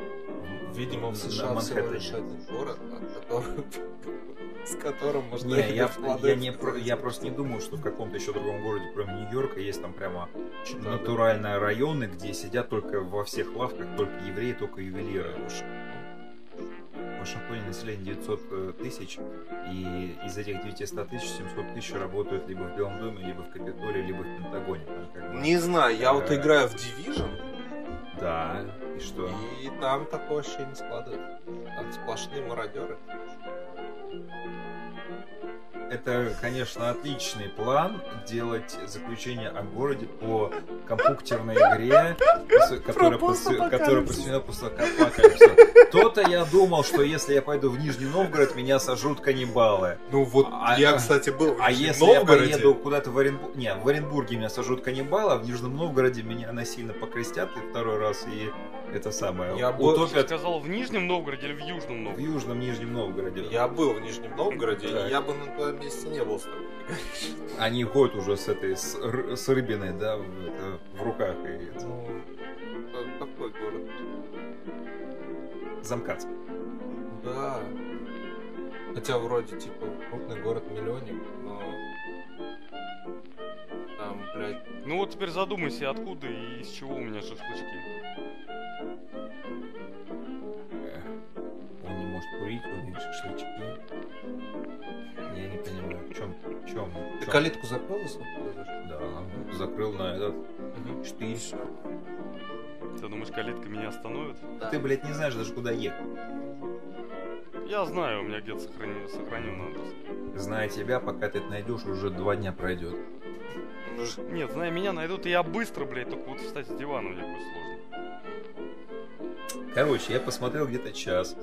Видимо, в США всего лишь один город, которого- с которым можно Не, я, я, не, я просто не думаю, что в каком-то еще другом городе, кроме Нью-Йорка, есть там прямо Да, натуральные районы, где сидят только во всех лавках только евреи, только ювелиры. В Вашингтоне население 900 э, тысяч, и из этих 900 тысяч 700 тысяч работают либо в Белом доме, либо в Капитолии, либо в Пентагоне. Там как бы- Не знаю, я вот Э, играю в Division, Да, и что? и там такое ощущение складывается. Там сплошные мародеры. Это, конечно, отличный план делать заключение о городе по компьютерной игре, которая посвя- которая посвящена постапокалипсису. То-то я думал, что если я пойду в Нижний Новгород, меня сожрут каннибалы. Ну вот, А- я, кстати, был в А если я Новгороде. поеду куда-то в Оренбург... Не, в Оренбурге меня сожрут каннибалы, а в Нижнем Новгороде меня насильно покрестят и второй раз, и это самое, Я был- Ты утопят сказал в Нижнем Новгороде или в Южном в Новгороде? Южном Нижнем Новгороде. Я был в Нижнем Новгороде, и я бы на твоем месте не был. Они ходят уже с этой, с, р- с рыбиной, да, в, это, в руках. И это, Ну, э, такой город. замкаться. Да. Хотя вроде, типа, крупный город-миллионник, но... Там, блядь, Ну вот теперь задумайся, откуда и из чего у меня шашлычки. Может курить, у него шашлычки. Я не понимаю, в чем, в чем, ты калитку закрыл? Да, закрыл на этот штырь. Ты думаешь, калитка меня остановит? Ты, блядь, не знаешь даже, куда ехать. Я знаю, у меня где-то сохранен, сохранен адрес. Зная тебя, пока ты это найдешь, уже два дня пройдет. Ну, Нет, зная меня найдут, и я быстро, блядь, только вот встать с дивана мне будет сложно. Короче, я посмотрел где-то час.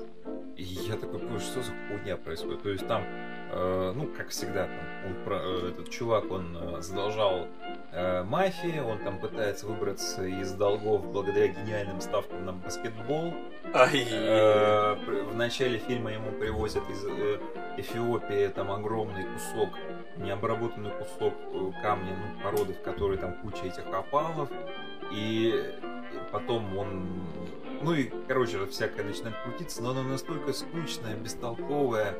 И я такой, «Боже, что за хуйня происходит? То есть там, э, ну, как всегда, там, он про- э, этот чувак, он э, задолжал э, мафии, он там пытается выбраться из долгов благодаря гениальным ставкам на баскетбол. Ай, Э, в начале фильма ему привозят из э, Эфиопии там огромный кусок, необработанный кусок э, камня, ну, породы, в которой там куча этих опалов. И потом он... Ну и, короче, всякое начинает крутиться, но оно настолько скучное, бестолковое,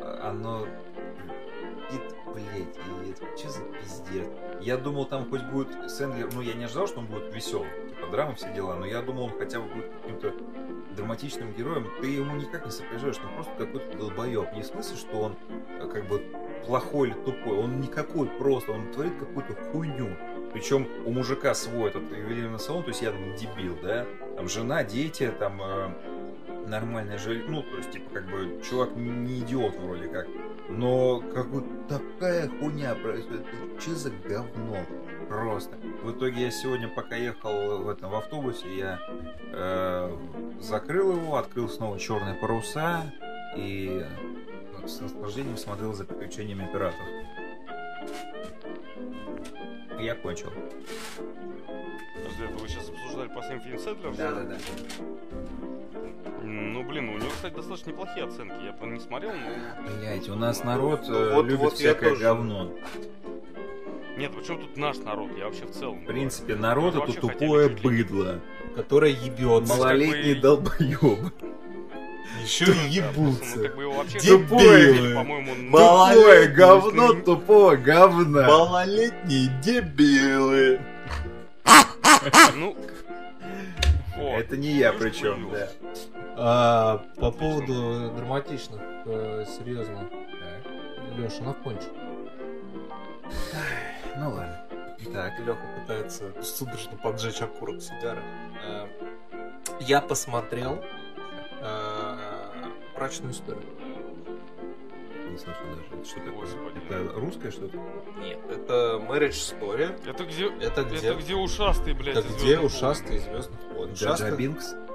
э, оно... И, блять, и это что за пиздец? Я думал, там хоть будет Сэндлер, ну я не ожидал, что он будет веселым, типа драма, все дела, но я думал, он хотя бы будет каким-то драматичным героем, ты ему никак не сопереживаешь, он просто какой-то долбоеб. Не в смысле, что он э, как бы плохой или тупой, он никакой просто, он творит какую-то хуйню. Причем у мужика свой этот ювелирный салон, то есть я не дебил, да, там жена, дети, там э, нормальное жилье, ну, то есть, типа, как бы, чувак не, идиот вроде как, но как бы такая хуйня происходит, что за говно просто. В итоге я сегодня, пока ехал в этом в автобусе, я э, закрыл его, открыл снова черные паруса и с наслаждением смотрел за приключениями пиратов. Я кончил. Подожди, это вы сейчас обсуждали последний фильм Сэдлера? Да-да-да. М, Ну, блин, у него, кстати, достаточно неплохие оценки. Я правда, не смотрел, но... Блять, у нас народ э, Вот- любит вот всякое говно. Нет, почему тут наш народ? Я вообще в целом. В принципе, народ Мы это тупое быдло. которая ебется. Мало- Малолетние бы- долбоебы. Еще ебутся. как бы его вообще... Дебилы. По-моему, Мало- Тупое говно тупого говна. Малолетние дебилы. Ну... Это не я Слышь, причем, да. А, по поводу драматичных, э, серьезно. Леша, на кончик. Ну ладно. Так. Леха пытается судорожно поджечь окурок сигары. Э, Я посмотрел э, брачную историю. Не слышал даже. Это Что такое? Господи. Это русское что-то? Нет, это Marriage Story. Это где... Это где? Это где ушастый, блядь, Это из где «Звездных ушастый из Звездных войн? Джаджа Бинкс? войн»?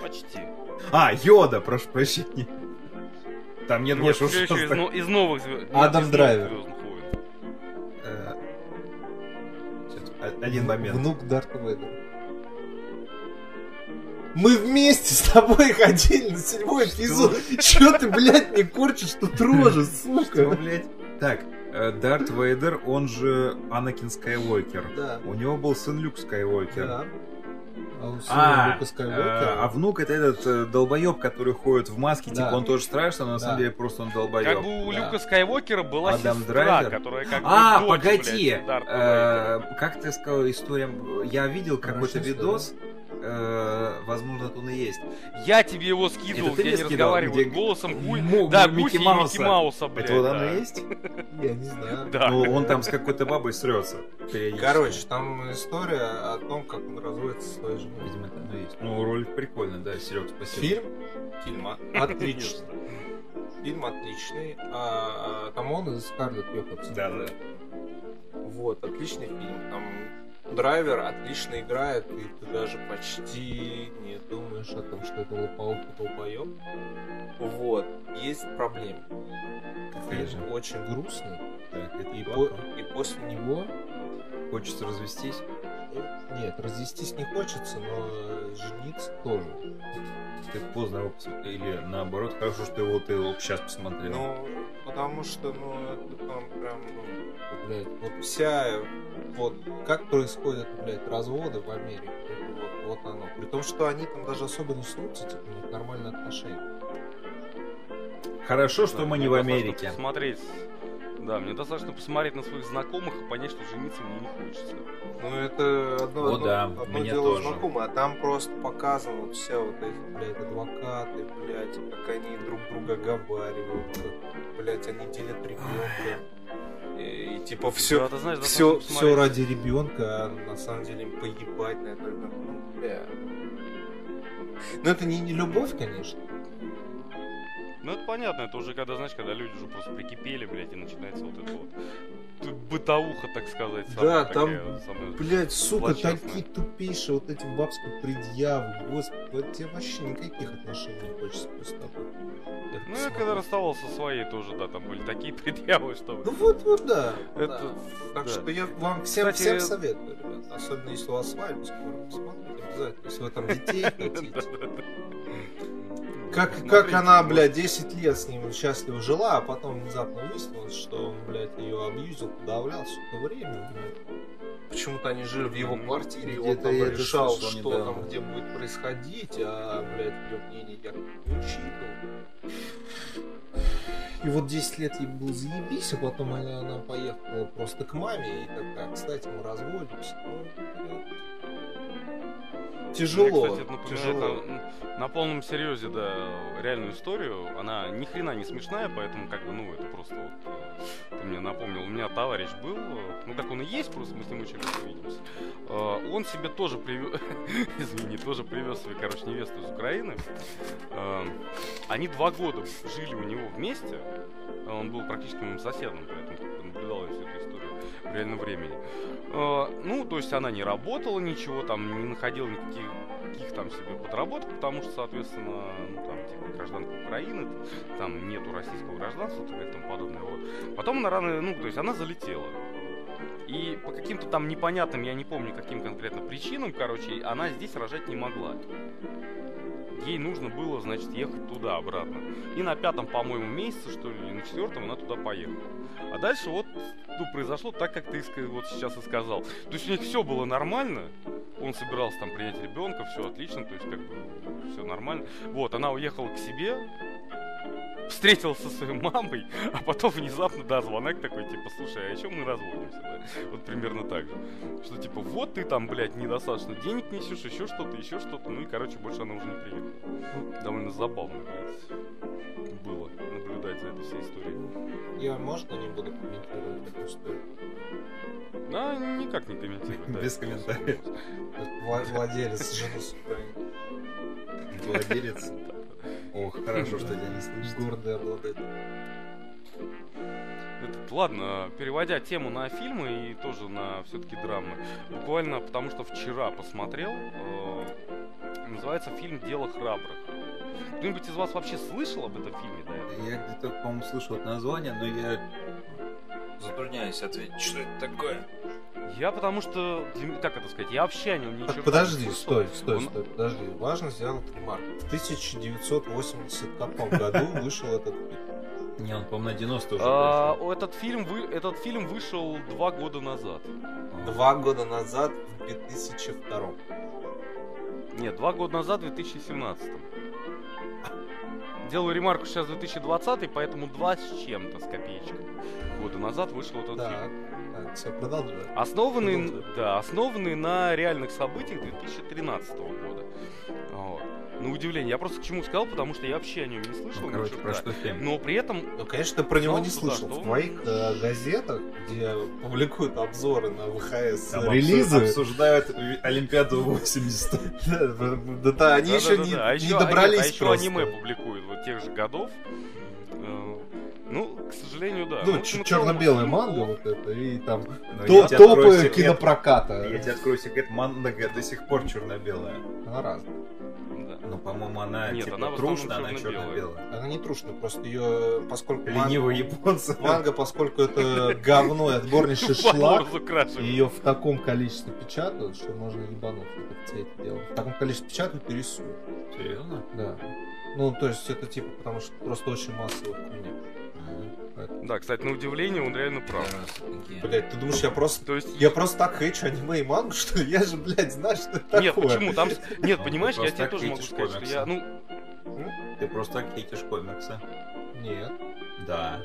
Почти. А, Йода, прошу прощения. Там нет Нет, больше из, ушастых. но- из новых звезд. Адам Драйвер. Э, Один момент. Внук Дарта Вейдера. Мы вместе с тобой ходили на седьмой эпизод. Че ты, блядь, не корчишь тут рожи, Что, сука? блядь? Так, э, Дарт Вейдер, он же Анакин Скайуокер. Да. У него был сын Люк Скайуокер. Да. А А, Скайуокера- а внук это этот э, долбоеб, который ходит в маске, Да. типа он тоже страшный, но на Да. самом деле просто он долбоеб. Как бы у Да. Люка Скайуокера была Адам сестра, Драйвер. которая как бы А, дочь, погоди! блядь. Э, Как ты сказал, история... Я видел какой-то видос, э, возможно, он и есть. Я тебе его скидывал, где они скидал, разговаривают где- голосом Гуль. Да, Микки Гуси Мауса. Микки Мауса, блядь. Это вот оно да. и есть? Я не знаю. Да. Ну, он там с какой-то бабой срется. Короче, там история о том, как он разводится со своей женой. Видимо, это оно есть. Ну, ролик прикольный, да, Серег, спасибо. Фильм? Фильма. Отлично. фильм отличный. А, там он и Скарлетт Йоханссон. Да, да. Вот, отличный фильм. Там драйвер отлично играет, и ты даже почти не думаешь о том, что это лопаук и долбоеб. Вот. Есть проблемы. Фильм очень грустный. Так, это И, по- и после него Хочется развестись. нет, развестись не хочется, но жениться тоже. Ты поздно его посмотрел. Или наоборот, хорошо, что его ты его сейчас посмотрел. Ну, потому что, ну, это там прям, ну, блядь, вот вся, вот, как происходят, блядь, разводы в Америке, вот, вот оно. При том, что они там даже особо не снутся, типа, у них нормальные отношения. Хорошо, что Да, мы не в Америке. Посмотреть. Да, мне достаточно посмотреть на своих знакомых и понять, что жениться мне не хочется. Ну, это одно, О, одно, да, одно мне дело тоже. знакомые, а там просто показано вот все вот эти, блядь, адвокаты, блядь, как они друг друга оговаривают, как, блядь, они делят ребенка. И, типа все, Да, знаешь, все, все ради ребенка, а на самом деле им поебать на это. Ну, бля. Ну это не, не любовь, конечно. Ну это понятно, это уже когда, знаешь, когда люди уже просто прикипели, блядь, и начинается вот это вот бытовуха, так сказать. Да, там, такая, самая- Блять, сука, такие тупейшие вот эти бабские предъявы. Господи, вот тебе вообще никаких отношений не хочется после того. Я Ну, я когда расставался со своей тоже, да, там были такие предъявы, что... Ну вот, вот, да. Это- да. Так да. что я вам всем, Кстати, всем советую, ребят. Особенно если у вас свадьба скоро. Посмотрите обязательно. Если вы там детей хотите. Как, как Смотрите, она, блядь, 10 лет с ним счастливо жила, а потом внезапно выяснилось, что он, блядь, ее абьюзил, подавлял, сука, время, блядь. Почему-то они жили в его квартире, и он там решал, слышал что недавно. там, где будет происходить, а, блядь, ее мнение я не учитывал. И вот 10 лет ей был заебись, а потом она, она поехала просто к маме и такая, кстати, мы разводимся. Ну. Тяжело, Мне, кстати, это тяжело. на, на полном серьезе, да, реальную историю. Она ни хрена не смешная, поэтому как бы, ну, это просто вот э, ты мне напомнил. У меня товарищ был, э, ну так он и есть, просто мы с ним очень редко видимся. Э, Он себе тоже привез, извини, тоже привез себе, короче, невесту из Украины. Они два года жили у него вместе. Он был практически моим соседом, поэтому наблюдал всю эту историю в реальном времени. Э, Ну, то есть она не работала ничего, там не находила никаких каких там себе подработок, потому что, соответственно, ну, там, типа, гражданка Украины, там нету российского гражданства и тому подобное. Вот. Потом она рано, ну, то есть она залетела. И по каким-то там непонятным, я не помню, каким конкретно причинам, короче, она здесь рожать не могла. Ей нужно было, значит, ехать туда обратно. И на пятом, по-моему, месяце, что ли, или на четвертом она туда поехала. А дальше вот ну, произошло так, как ты вот сейчас и сказал. То есть у них все было нормально. Он собирался там принять ребенка, все отлично, то есть как бы все нормально. Вот, она уехала к себе, встретилась со своей мамой, а потом внезапно, да, звонок такой, типа, слушай, а еще мы разводимся, да? Вот примерно так же. Что типа, вот ты там, блядь, недостаточно денег несешь, еще что-то, еще что-то, ну и, короче, больше она уже не приехала. Довольно забавно, блядь, было наблюдать за этой всей историей. Я, можно, не буду комментировать эту историю? Да, никак не комментирую. да. Без комментариев. Владелец с Украины. Владелец. Ох, хорошо, что тебя не слышно. Гордый обладатель. Этот, ладно, переводя тему на фильмы и тоже на все-таки драмы, буквально потому что вчера посмотрел, э, называется фильм «Дело храбрых». Кто-нибудь из вас вообще слышал об этом фильме до этого? Я где-то, по-моему, слышал это название, но я затрудняюсь ответить, что это такое. Я потому что, как это сказать, я вообще о нем ничего Так, подожди, не стой, стой, Он- стой, подожди. Важно сделать ремарку. В 1980 каком году вышел этот фильм? Не, он, по-моему, на 90 уже А, вышел. этот фильм, вы, этот фильм вышел два года назад. Два года назад, в 2002. Нет, два года назад, в 2017. Делаю ремарку сейчас 2020, поэтому два с чем-то, с копеечкой. Года назад вышел этот Так, фильм. так, все, продолжай. Основанный, Продолжай. да, основанный на реальных событиях 2013 года. Вот. На удивление. Я просто к чему сказал, потому что я вообще о нем не слышал. Ну, короче, про что фильм? Но при этом Ну, конечно, ты про него не слышал. В твоих э, газетах, где публикуют обзоры на ВХС Там релизы, обсу- обсуждают Олимпиаду 80. да, да, да, они еще не, а еще, добрались а еще просто. аниме публикуют вот тех же годов. Э, к сожалению, да. Ну, Ну, ч- ну, черно-белая ну, манга вот это, и там Но то- тебе открою топы секрет. кинопроката. Я тебе открою секрет, манга до сих пор черно-белая. Она разная. Да. Но, по-моему, она Нет, типа она трушная, она черно-белая. Она не трушная, просто ее, поскольку Ленивые манга, японцы. манга, поскольку это говно и отборнейший шлак, ее в таком количестве печатают, что можно все это делают. В таком количестве печатают и рисуют. Серьезно? Да. Ну, то есть это типа, потому что просто очень массовая хуйня. Да, кстати, на удивление он реально прав. Блять, ты думаешь, я просто... То есть... Я просто так хейчу аниме и мангу, что ли? Я же, блядь, знаю, что это такое. Нет, почему? Там... Нет, понимаешь, я тебе тоже могу сказать, что я... Ну, Ты просто так хейтишь комиксы. Нет. Да.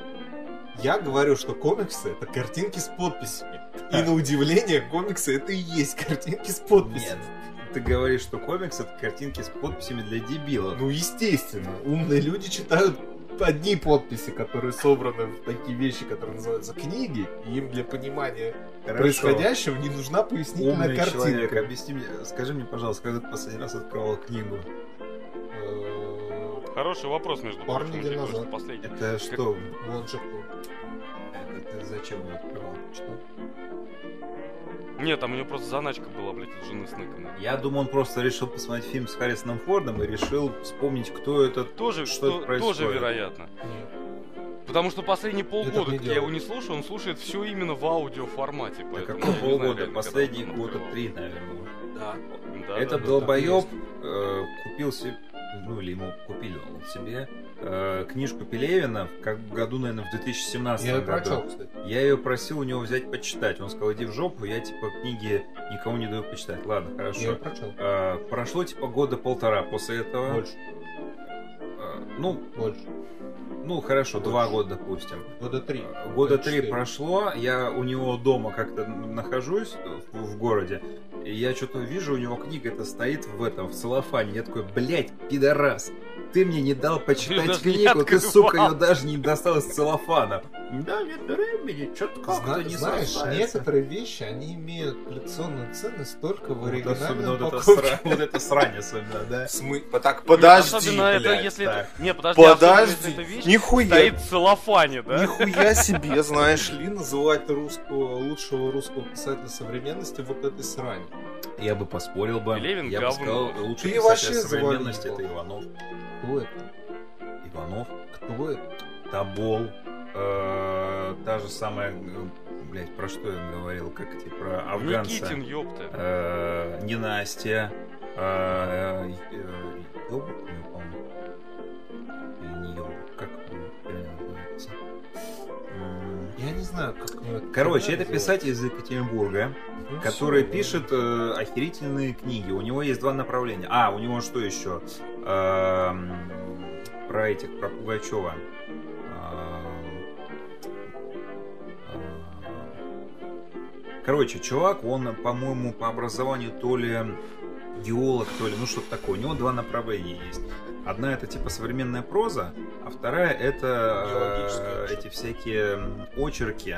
Я говорю, что комиксы это картинки с подписями. И на удивление, комиксы это и есть картинки с подписями. Нет. Ты говоришь, что комикс это картинки с подписями для дебилов. Ну, естественно. Умные люди читают одни подписи, которые собраны в такие вещи, которые называются книги, и им для понимания Хорошо. происходящего не нужна пояснительная Умный человек, картинка. объясни мне, скажи мне, пожалуйста, когда ты последний раз открывал книгу? Э, хороший вопрос, между Пару прочим, недель назад. последний. Это что? Вон же. Это ты зачем его открывал? Что? Нет, там у него просто заначка была, блядь, от жены Снэка. Я думаю, он просто решил посмотреть фильм с Харрисоном Фордом и решил вспомнить, кто этот. Тоже, Что что, это происходит? тоже вероятно. Потому что последние полгода, как я его не слушаю, он слушает все именно в. Да какого я не знаю, полгода? реально, Последние года три, наверное. Да. Да, Этот да, да. долбоеб э, купил себе, ну или ему купили он себе э, книжку Пелевина, как году, наверное, в 2017 Я ее году. прочел, кстати. Я ее просил у него взять почитать. Он сказал, иди в жопу, я типа книги никому не даю почитать. Ладно, Я ее хорошо. прочел. Э, прошло типа года полтора после этого. Больше. Э, ну, Больше. ну хорошо, Больше. два года, допустим. Года три. Года Года три прошло, я у него дома как-то нахожусь в, в городе, я что-то вижу, у него книга это стоит в этом, в целлофане. Я такой, блядь, пидорас, ты мне не дал почитать книгу, ты, сука, ее даже не достал из целлофана. Да, нет времени, что-то как-то Зна- не знаешь, некоторые вещи, они имеют коллекционную ценность только в оригинальной вот это, упаковке. сра- вот это срань особенно, да? Смы- Так, Нет, особенно это, если это... Не, подожди, особенно Подожди, если эта вещь нихуя. стоит в целлофане, да? Нихуя себе, знаешь ли, называть русского, лучшего русского писателя современности вот этой срань. Я бы поспорил бы. Пелевин я бы говно. сказал, лучший Ты вообще современности завалил. это Иванов. Кто это? Иванов. Кто это? Тобол, э, та же самая, э, блять, про что я говорил, как эти, про афганца. Никитин, ёпта. Э, ненастья, э, Ёбок, не помню. Или не Ёбок, как называется. Я не знаю, как Короче, это писатель из Екатеринбурга. Ну, который пишет э, охерительные книги. У него есть два направления. А, у него что еще? Эм, про этих, про Пугачева. Короче, чувак, он, по-моему, по образованию то ли геолог, то ли, ну что-то такое. У него два направления есть. Одна это типа современная проза, а вторая это э, эти всякие очерки,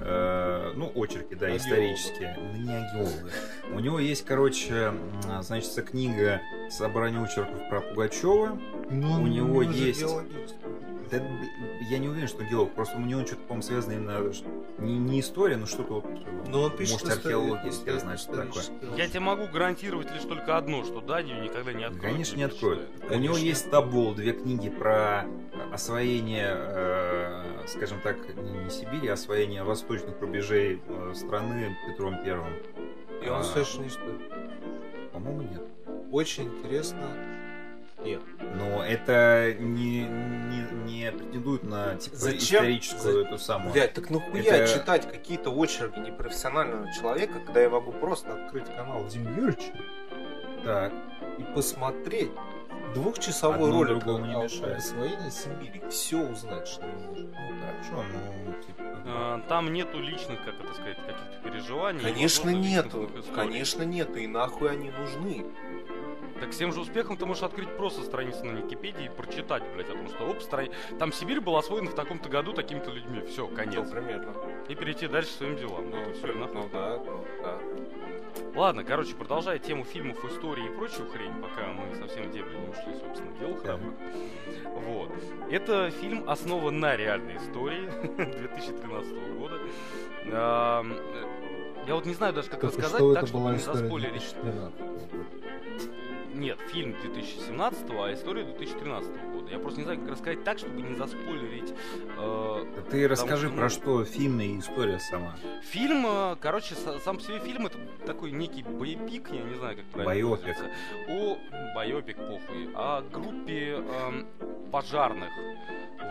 э, ну очерки, да, О исторические, Ну, не о геологах. У него есть, короче, значит, книга собрание очерков про Пугачева. Ну, у него есть-. Да, я не уверен, что геолог, просто у него что-то, по-моему, связано именно не, не история, но что-то вот, Но он пишет может, археология, я знаю, что такое. Я тебе могу гарантировать лишь только одно, что Данию никогда не откроют. Конечно, не откроет. У него есть Тобол, две книги про освоение, э, скажем так, не не Сибири, а освоение восточных рубежей э, страны Петром Первым. И он А, совершенно не стоит. По-моему, нет. Очень интересно. Нет. Но это не, не, не претендует на типа, Зачем? историческую За- эту самую. Блять, так нахуя Это- читать какие-то очерки непрофессионального человека, когда я могу просто открыть канал Дим Юрьевича Так. и посмотреть двухчасовой Одно ролик другому не о- мешает. освоении Сибири, все узнать, что нужно. Ну, хорошо, ну, типа... А, Там нету личных, как это сказать, каких-то переживаний. Конечно нету, конечно нету, и нахуй они нужны. Так с тем же успехом ты можешь открыть просто страницу на Википедии и прочитать, блядь, о том, что оп, страни... там Сибирь была освоена в таком-то году такими-то людьми. Все, конец. Ну, примерно. И перейти дальше своим делам. Ну, при- нахуй. ну да, ну да. Ладно, короче, продолжая тему фильмов, истории и прочую хрень, пока мы совсем в дебри не ушли, собственно, дел храбрых. Вот. Это фильм основан на реальной истории 2013 года. Э, Я вот не знаю даже, как и рассказать так, чтобы не заспойлерить. 2013 года? Нет, фильм 2017, а история 2013 года. Я просто не знаю, как рассказать так, чтобы не заспойлерить. э, Ты расскажи что, про ну, что фильм и история сама. Фильм, э, короче, са- сам по себе фильм это такой некий боепик, я не знаю, как правильно Байопик. О, байопик, похуй. О группе эм, пожарных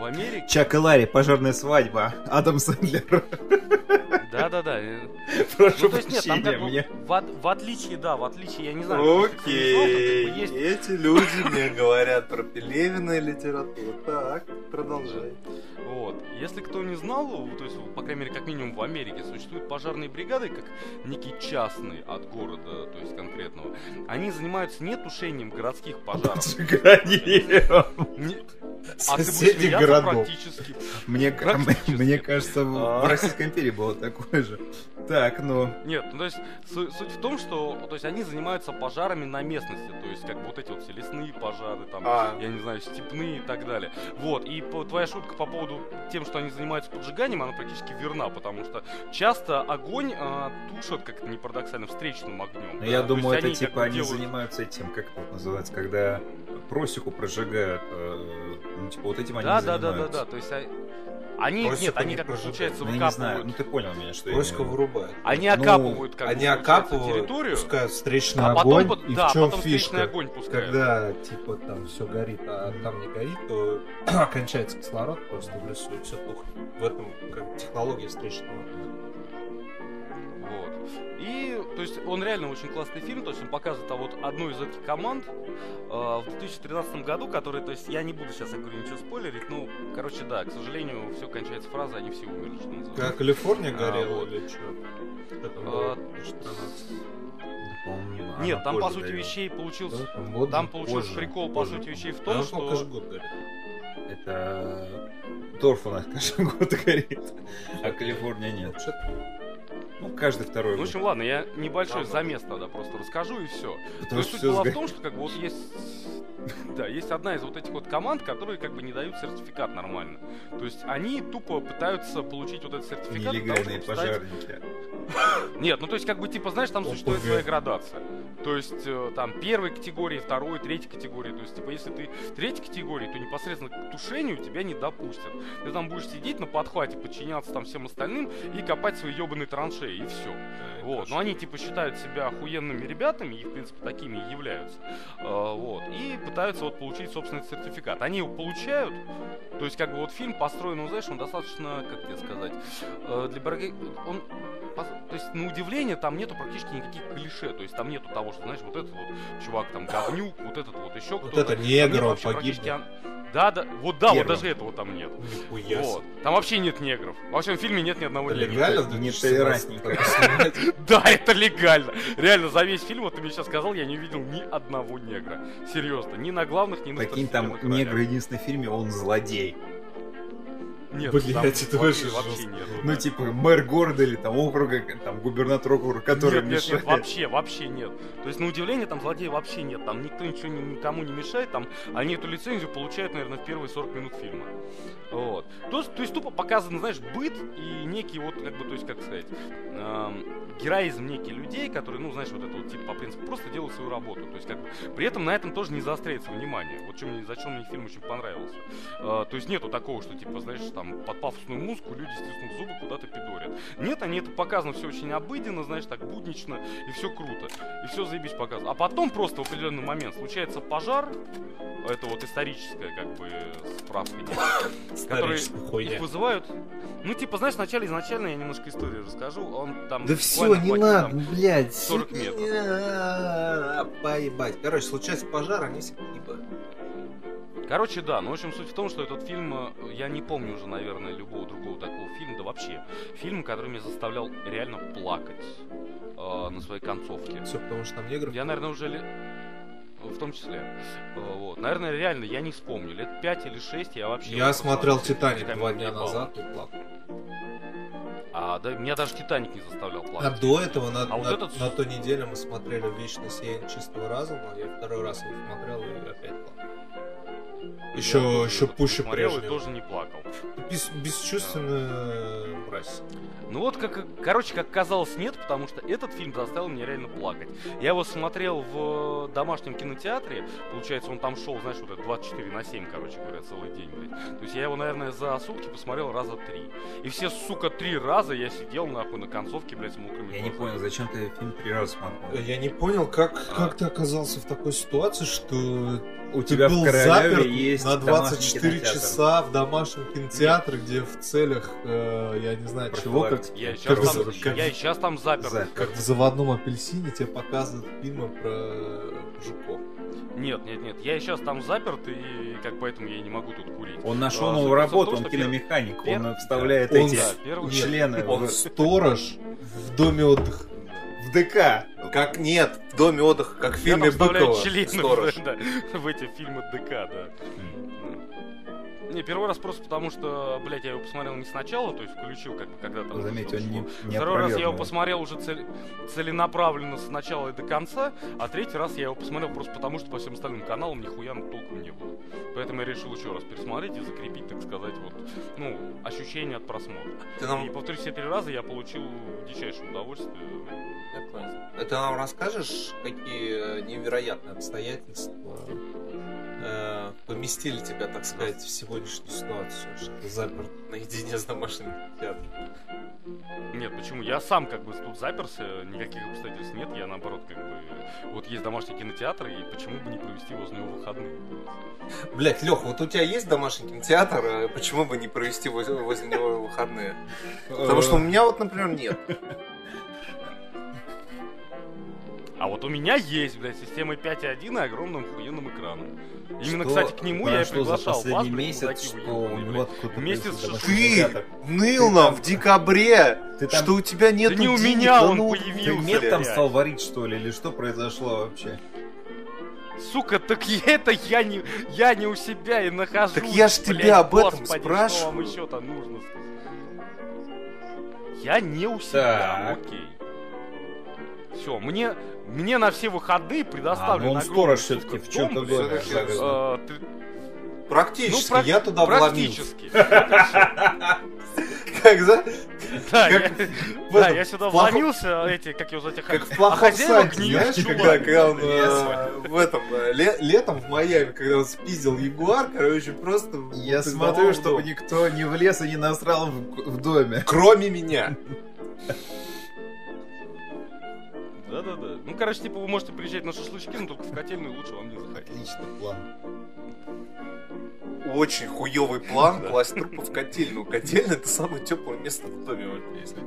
в Америке. Чак и Ларри, пожарная свадьба. Адам Сэндлер. Да-да-да. э, Прошу Ну, то есть нет, там прощения, как мне. в, от- в отличие, да, в отличие, я не знаю, Окей, как есть эти люди мне говорят про Пелевина и литературу. Так, продолжай. Вот. Если кто не знал, то есть, по крайней мере, как минимум в Америке существуют пожарные бригады, как некий частный от города, то есть конкретного. Они занимаются не тушением городских пожаров. А ты будешь Соседних смеяться городов. практически. Мне, Практически. мне кажется, в А. в Российской империи было такое же. Так, ну... Нет, ну то есть су- суть в том, что то есть они занимаются пожарами на местности, то есть как бы вот эти вот все лесные пожары, там, А. я не знаю, степные и так далее. Вот, и по- твоя шутка по поводу тем, что они занимаются поджиганием, она практически верна, потому что часто огонь а, тушат, как это не парадоксально, встречным огнем. Ну, да, я то думаю, это они типа они делают- занимаются этим, как это называется, когда просеку прожигают. э, Ну, типа, вот этим они Да, да, да, да, занимаются. да, то есть а- они, Просеку нет, они не как прожигают. получается, Ну, я не знаю, выкапывают. ну ты понял меня, что я Просеку имею в виду. вырубают. Они Ну, окапывают, как Они окапывают, территорию, пускают встречный а потом, огонь. под- и да, в чем потом встречный фишка? огонь пускают. Когда, типа, там все горит, а там не горит, то кончается кислород просто в лесу, и все тухнет. В этом как технология встречного огня. Вот. И, то есть, он реально очень классный фильм, то есть он показывает а вот одну из этих команд э, в 2013 году, который, то есть, я не буду сейчас, я говорю, ничего спойлерить, ну, короче, да, к сожалению, все кончается фразой, они все умерли, что называется. Как Калифорния А, горела вот. или что? А, было? 2013? Да, по-моему, она Нет, там, по сути, горела. вещей получился... Да, там год Там получился позже, прикол, по позже. сути, вещей в том, ну, что... Это торф у нас каждый год горит, а Калифорния нет. Ну, каждый второй Ну, в общем, ладно, я небольшой Ладно. замес тогда просто расскажу и все. То Потому есть что суть была в том, что как бы вот есть... Да, есть одна из вот этих вот команд, которые как бы не дают сертификат нормально. То есть они тупо пытаются получить вот этот сертификат того, Нелегальные стать- пожарники. Нет, ну то есть как бы типа, знаешь, там ОПГ. существует своя градация. То есть э, там первой категории, второй, третьей категории. То есть типа если ты третьей категории, то непосредственно к тушению тебя не допустят. Ты там будешь сидеть на подхвате, подчиняться там всем остальным и копать свои ебаные траншеи, и все. да, Вот, но они типа считают себя охуенными ребятами и в принципе такими и являются. А, вот, и пытаются вот получить собственный сертификат. Они его получают, то есть как бы вот фильм построен, ну знаешь, он достаточно, как тебе сказать, э, для Барга- он то есть, на удивление, там нету практически никаких клише. То есть, там нету того, что, знаешь, вот этот вот чувак там говнюк, вот этот вот еще Вот кто-то. это негр, он погиб. практически Да, да, вот да, вот Первым. даже этого там нет. Нихуя Вот. Там вообще нет негров. Во всем фильме нет ни одного Это негра. легально Не 2017 толерантненько. так снимать? Да, это легально. Реально, за весь фильм, вот ты мне сейчас сказал, я не увидел ни одного негра. Серьезно, ни на главных, ни на Прикинь, там негр единственный в фильме, он злодей. Нет, Блядь, там это вообще, вообще нет. Ну, типа, мэр города или там округа, там губернатор округа, который нет, нет, мешает. нет, вообще, вообще нет. То есть, на удивление, там злодея вообще нет. Там никто ничего ни- никому не мешает. Там они эту лицензию получают, наверное, в первые 40 минут фильма. Вот. То, есть- то есть тупо показан, знаешь, быт и некий вот, как бы, то есть, как сказать, эм, героизм некий людей, которые, ну, знаешь, вот это вот, типа, по принципу, просто делают свою работу. То есть, как бы, при этом на этом тоже не заостряется внимание. Вот чем зачем мне фильм очень понравился. Э, то есть, нету такого, что, типа, знаешь, там, под пафосную музыку люди, стиснув зубы, куда-то пидорят. Нет, они это показано все очень обыденно, знаешь, так буднично, и все круто. И все заебись показано. А потом просто в определенный момент случается пожар, это вот историческая, как бы, справка, которые их вызывают. Ну, типа, знаешь, вначале изначально я немножко историю расскажу. Он там Да все, не надо, там- блядь. 40 не метров. надо, Поебать. Короче, случается пожар, они все погибают. Короче, да, ну, в общем, суть в том, что этот фильм, э, я не помню уже, наверное, любого другого такого фильма, да вообще, фильм, который меня заставлял реально плакать э, на своей концовке. Все потому, что там негров. Я, наверное, уже ли... В том числе. Э, Вот. Наверное, реально, я не вспомню. Лет 5 или 6 я вообще... Я вот смотрел «Титаник» два дня назад и плакал. А да, меня даже Титаник не заставлял А плакать. до этого на, А вот на, этот- на той неделе мы смотрели «Вечное сияние чистого разума», я второй раз его смотрел и опять плакал. Я Еще, тоже еще пуще посмотрел и прежнего. тоже не плакал. Бес- бесчувственная мразь. Ну вот, как, короче, как казалось, нет, потому что этот фильм заставил меня реально плакать. Я его смотрел в домашнем кинотеатре, получается, он там шел, знаешь, вот это 24 на 7, короче говоря, целый день, блядь. То есть я его, наверное, за сутки посмотрел раза три. И все, сука, три раза я сидел, нахуй, на концовке, блядь, с мокрыми Я не понял, зачем ты фильм три раза смотрел? Я не понял, как, А. как ты оказался в такой ситуации, что У ты тебя был в Королеве заперт есть на домашний 24 кинотеатр. часа в домашнем кинотеатре, где в целях, э, я не знаю чего, как. Я и Как сейчас, вы- там, как- я сейчас там запер. Запер. как в заводном апельсине тебе показывают фильмы про мужиков. Нет, нет, нет, я и сейчас там заперт, и как поэтому я не могу тут курить. Он нашел А, новую работу, том, он киномеханик, пер- он вставляет Он эти Да, первый... Нет, члены Он сторож в доме отдыха. В ДК. Как нет, в доме отдыха, как в фильме Быкова. Сторож. да, в эти фильмы ДК, да. Не, первый раз просто потому, что, блядь, я его посмотрел не сначала, то есть включил, как бы, когда там... Заметь, он не, не Второй раз я его посмотрел уже цель- целенаправленно с начала и до конца, а третий раз я его посмотрел просто потому, что по всем остальным каналам нихуя толком не было. Поэтому я решил еще раз пересмотреть и закрепить, так сказать, вот, ну, ощущение от просмотра. Ты И нам, повторюсь, все три раза я получил дичайшее удовольствие. Я понял. Ты нам расскажешь, какие э, невероятные обстоятельства э, поместили тебя, так сказать, в сегодняшнюю ситуацию, что ты заперт наедине с домашним театром? Нет, почему? Я сам как бы тут заперся, никаких обстоятельств нет, я наоборот как бы... Вот есть домашний кинотеатр, и почему бы не провести возле него выходные? Блять, Лех, вот у тебя есть домашний кинотеатр, а почему бы не провести возле, возле него выходные? Потому что у меня вот, например, нет. А вот у меня есть, блядь, система 5.1 и огромным охуенным экраном. Именно, Что кстати, к нему я и прошло за приглашал вас, месяц, что у него откуда Вместе с Ты ныл нам в декабре, Ты там- что у тебя нет Да не у меня он ну, появился. Ты мед там стал варить, что ли, или что произошло вообще? Сука, так я- это я не, я не у себя и нахожусь. Так я ж блядь, тебя об этом господи, спрашиваю. Что вам еще-то нужно сказать? Я не у себя, Так. окей. Все, мне, мне на все выходные А, предоставлен ну он сторож все-таки в чем-то э, ты- Практически, ну, я туда вломился. практически. Как за... Да, я, да, сюда вломился, а эти, как его зовут, Как в а плохом знаешь, когда, когда он Я э, в этом э, ле- летом в Майами, когда он спиздил Ягуар, короче, просто Я смотрю, чтобы дом. никто не влез и не насрал в доме. Кроме меня. Да-да-да. Ну, короче, типа, вы можете приезжать на шашлычки, но только в котельную лучше вам не заходить. Отличный план. Очень хуёвый план класть трупы в котельную. Котельная это самое теплое место в доме, вот, если.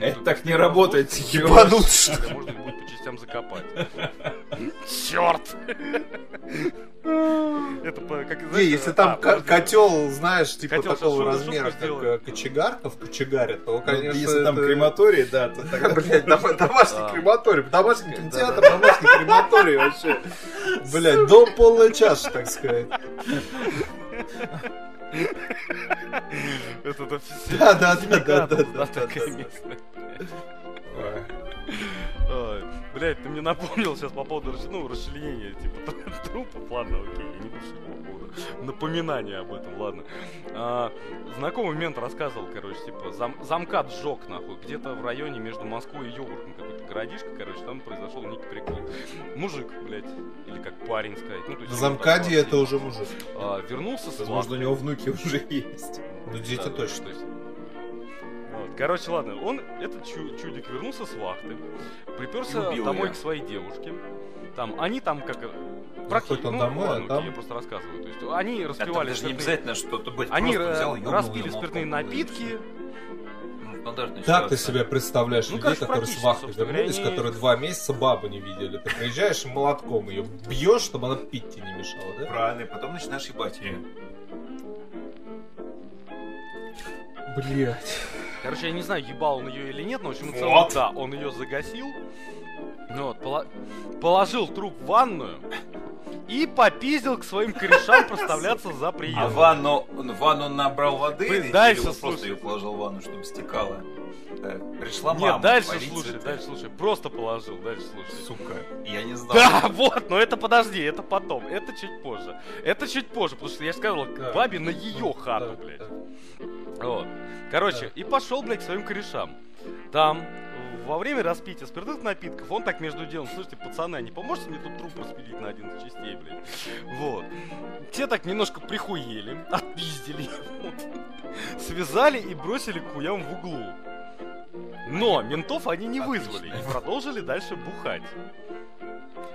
Это так не работает. Ебануться, что можно будет по частям закопать. Черт! Это как Не, если а, там котел, знаешь, типа такого размера, как э, кочегарка в кочегаре, то, Ну, конечно, Если там крематорий, да, то тогда... Блять, дома- домашний А. крематорий, домашний кинотеатр, домашний крематорий вообще. Блять, дом полная чаша, так сказать. Это да, Да, да, да, да, да, да, да, Блядь, ты мне напомнил сейчас по поводу ну, расчленения, типа, трупов, ладно, окей, я не шутить по поводу напоминания об этом, ладно. А, знакомый мент рассказывал, короче, типа, зам, замкат сжег, нахуй, где-то в районе между Москвой и Йогуртом, какой-то городишко, короче, там произошел некий прикол. Мужик, блядь, или как парень сказать, ну, то есть... Так это уже мужик. а, вернулся с Возможно, у него внуки уже есть. Ну, дети Да, точно. то есть- Короче, ладно, он, этот чу- чудик вернулся с вахты, приперся домой её. к своей девушке. Там, они там как... э, Заходит он домой, а ладно, окей, там- я просто рассказываю. То есть они Это распивали даже не обязательно что-то быть. Они взял, распили спиртные напитки. Ну, Так ты себе представляешь Ну, людей, которые с практически, вахты вернулись, они- которые два месяца бабу не видели. Ты приезжаешь и молотком ее бьешь, чтобы она пить тебе не мешала, да? Правильно, и потом начинаешь ебать ее. Блять. Короче, я не знаю, ебал он ее или нет, но в общем, в целом, Вот. да, он ее загасил. Ну вот, пола- положил труп в ванную. И попиздил к своим корешам проставляться за прием. А ванну, ванну набрал воды Блин, или дальше он просто слушай. ее положил в ванну, чтобы стекала? Так, пришла мама. Нет, дальше полиция, слушай, так, дальше слушай. Просто положил, дальше слушай. Сука, я не знал. Да, вот, но это подожди, это потом, это чуть позже. Это чуть позже, потому что я же сказал, Да. бабе на ее Да, хату, да, блядь. да. Вот. Короче, Да. и пошел, блядь, к своим корешам. Там, во время распития спиртных напитков, он так между делом, слушайте, пацаны, а не поможете мне тут труп распилить на 11 частей, блядь? Вот. Те так немножко прихуели, отпиздили связали и бросили к хуям в углу. Но ментов они не вызвали и продолжили дальше бухать.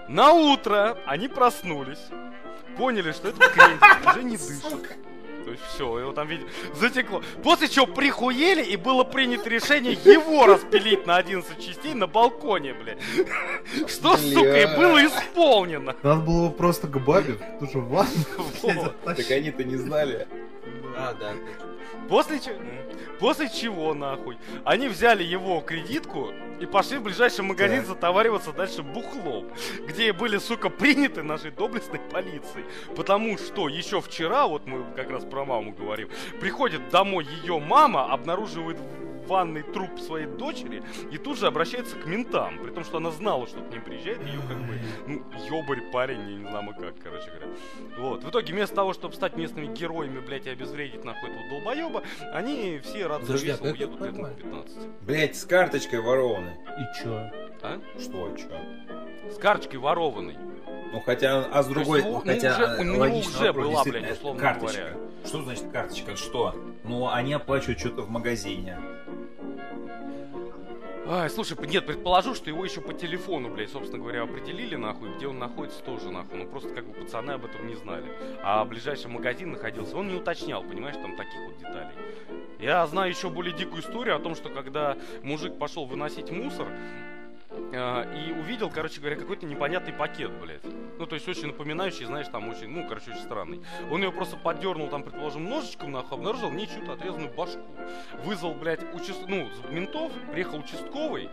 На утро они проснулись, поняли, что этот крендель уже не дышит. Есть все, его там видели, затекло. После чего прихуели и было принято решение его распилить на 11 частей на балконе, бля. Что, сука, и было исполнено. Надо было просто к бабе ту же ванну. Так они-то не знали. А, да. После чего, после чего, нахуй, они взяли его кредитку и пошли в ближайший магазин Так. затовариваться дальше бухлом, где были, сука, приняты нашей доблестной полицией. Потому что еще вчера, вот мы как раз про маму говорим, приходит домой ее мама, обнаруживает в ванной труп своей дочери и тут же обращается к ментам, при том, что она знала, что к ним приезжает ее как бы, ну, ёбарь парень, я не знаю как, короче говоря. Вот. В итоге, вместо того, чтобы стать местными героями, блядь, и обезвредить нахуй этого долбоеба, они все рады Подожди, а весело как едут это лет на нормально? 15. Блять, с карточкой ворованной. И чё? А? Что, чё? С карточкой ворованной. Ну хотя, а с другой, есть, ну, ну, хотя уже- у него логичный уже вопрос, была, блядь, условно карточка. говоря. Что значит карточка? Что? Ну, они оплачивают что-то в магазине. Ай, слушай, нет, предположу, что его еще по телефону, блядь, собственно говоря, определили, нахуй, где он находится тоже, нахуй. Ну, просто как бы пацаны об этом не знали. А ближайший магазин находился, он не уточнял, понимаешь, там таких вот деталей. Я знаю еще более дикую историю о том, что когда мужик пошел выносить мусор, и увидел, короче говоря, какой-то непонятный пакет, блядь. Ну, то есть очень напоминающий, знаешь, там очень, ну, короче, очень странный. Он ее просто поддернул, там, предположим, ножичком, нахуй, обнаружил в ней чью-то отрезанную башку. Вызвал, блядь, участ... ну, ментов, приехал участковый.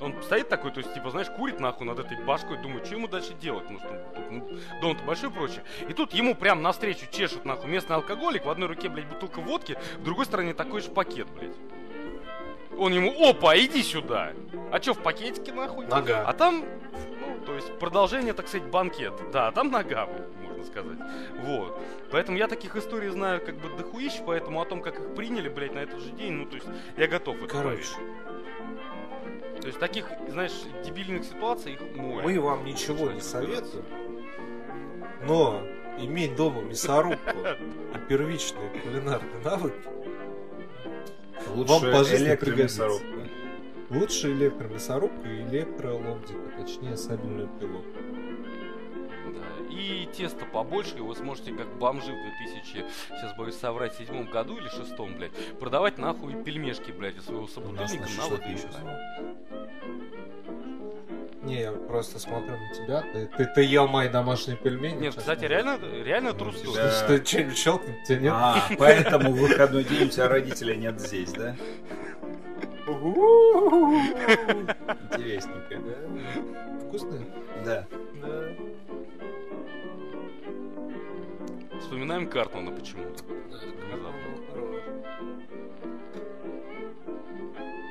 Он стоит такой, то есть, типа, знаешь, курит нахуй над этой башкой, думает, что ему дальше делать, потому что ну, дом-то большой и прочее. И тут ему прям навстречу чешет, нахуй, местный алкоголик, в одной руке, блядь, бутылка водки, в другой стороне такой же пакет, блядь. Он ему, опа, иди сюда. А чё в пакетике, нахуй? Нога. А там, ну, то есть продолжение, так сказать, банкет. Да, там нога, можно сказать. Вот. Поэтому я таких историй знаю как бы дохуищ, поэтому о том, как их приняли, блядь, на этот же день, ну, то есть я готов это Короче, поверить. То есть таких, знаешь, дебильных ситуаций их море. мы вам ничего не советуем, но иметь дома мясорубку и первичные кулинарные навыки Лучше по жизни электромясорубка. лучше электромясорубка и электролобзика, точнее сабельную пилу. Да. И тесто побольше, и вы сможете, как бомжи в 2000, сейчас боюсь соврать, седьмом году или шестом, блядь, продавать нахуй пельмешки, блядь, из своего У нас собутыльника на вот еще Не, я просто смотрю на тебя. Ты, ты, ты ел мои домашние пельмени? Нет, кстати, не реально, реально Ну, трус тебя-. Что, что, что-нибудь щелкнет, тебя нет? А, поэтому в выходной день у тебя родителей нет здесь, да? Интересненько. Вкусно? Да. Да. Вспоминаем Картмана почему-то.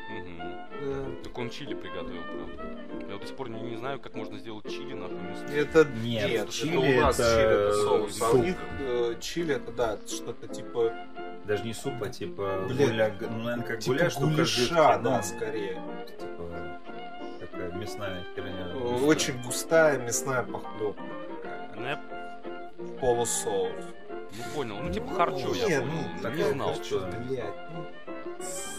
Мгм. Так он чили приготовил, правда. До сих пор не, не знаю, как можно сделать чили нахуй мясо. Это Нет, нет, чили это у нас это чили это соус, а у суп. них э, чили это да, что-то типа, Даже не суп, а типа Блин. гуля... Ну, наверное, как типа гуляш, гуляша, жидкий, да, ну, скорее. Типа такая мясная херня. Э, Очень густая мясная похлебка такая, полусоус. Ну, понял. Ну, типа харчо, я Не, понял. ну, не знал. харчо. что, блядь, ну,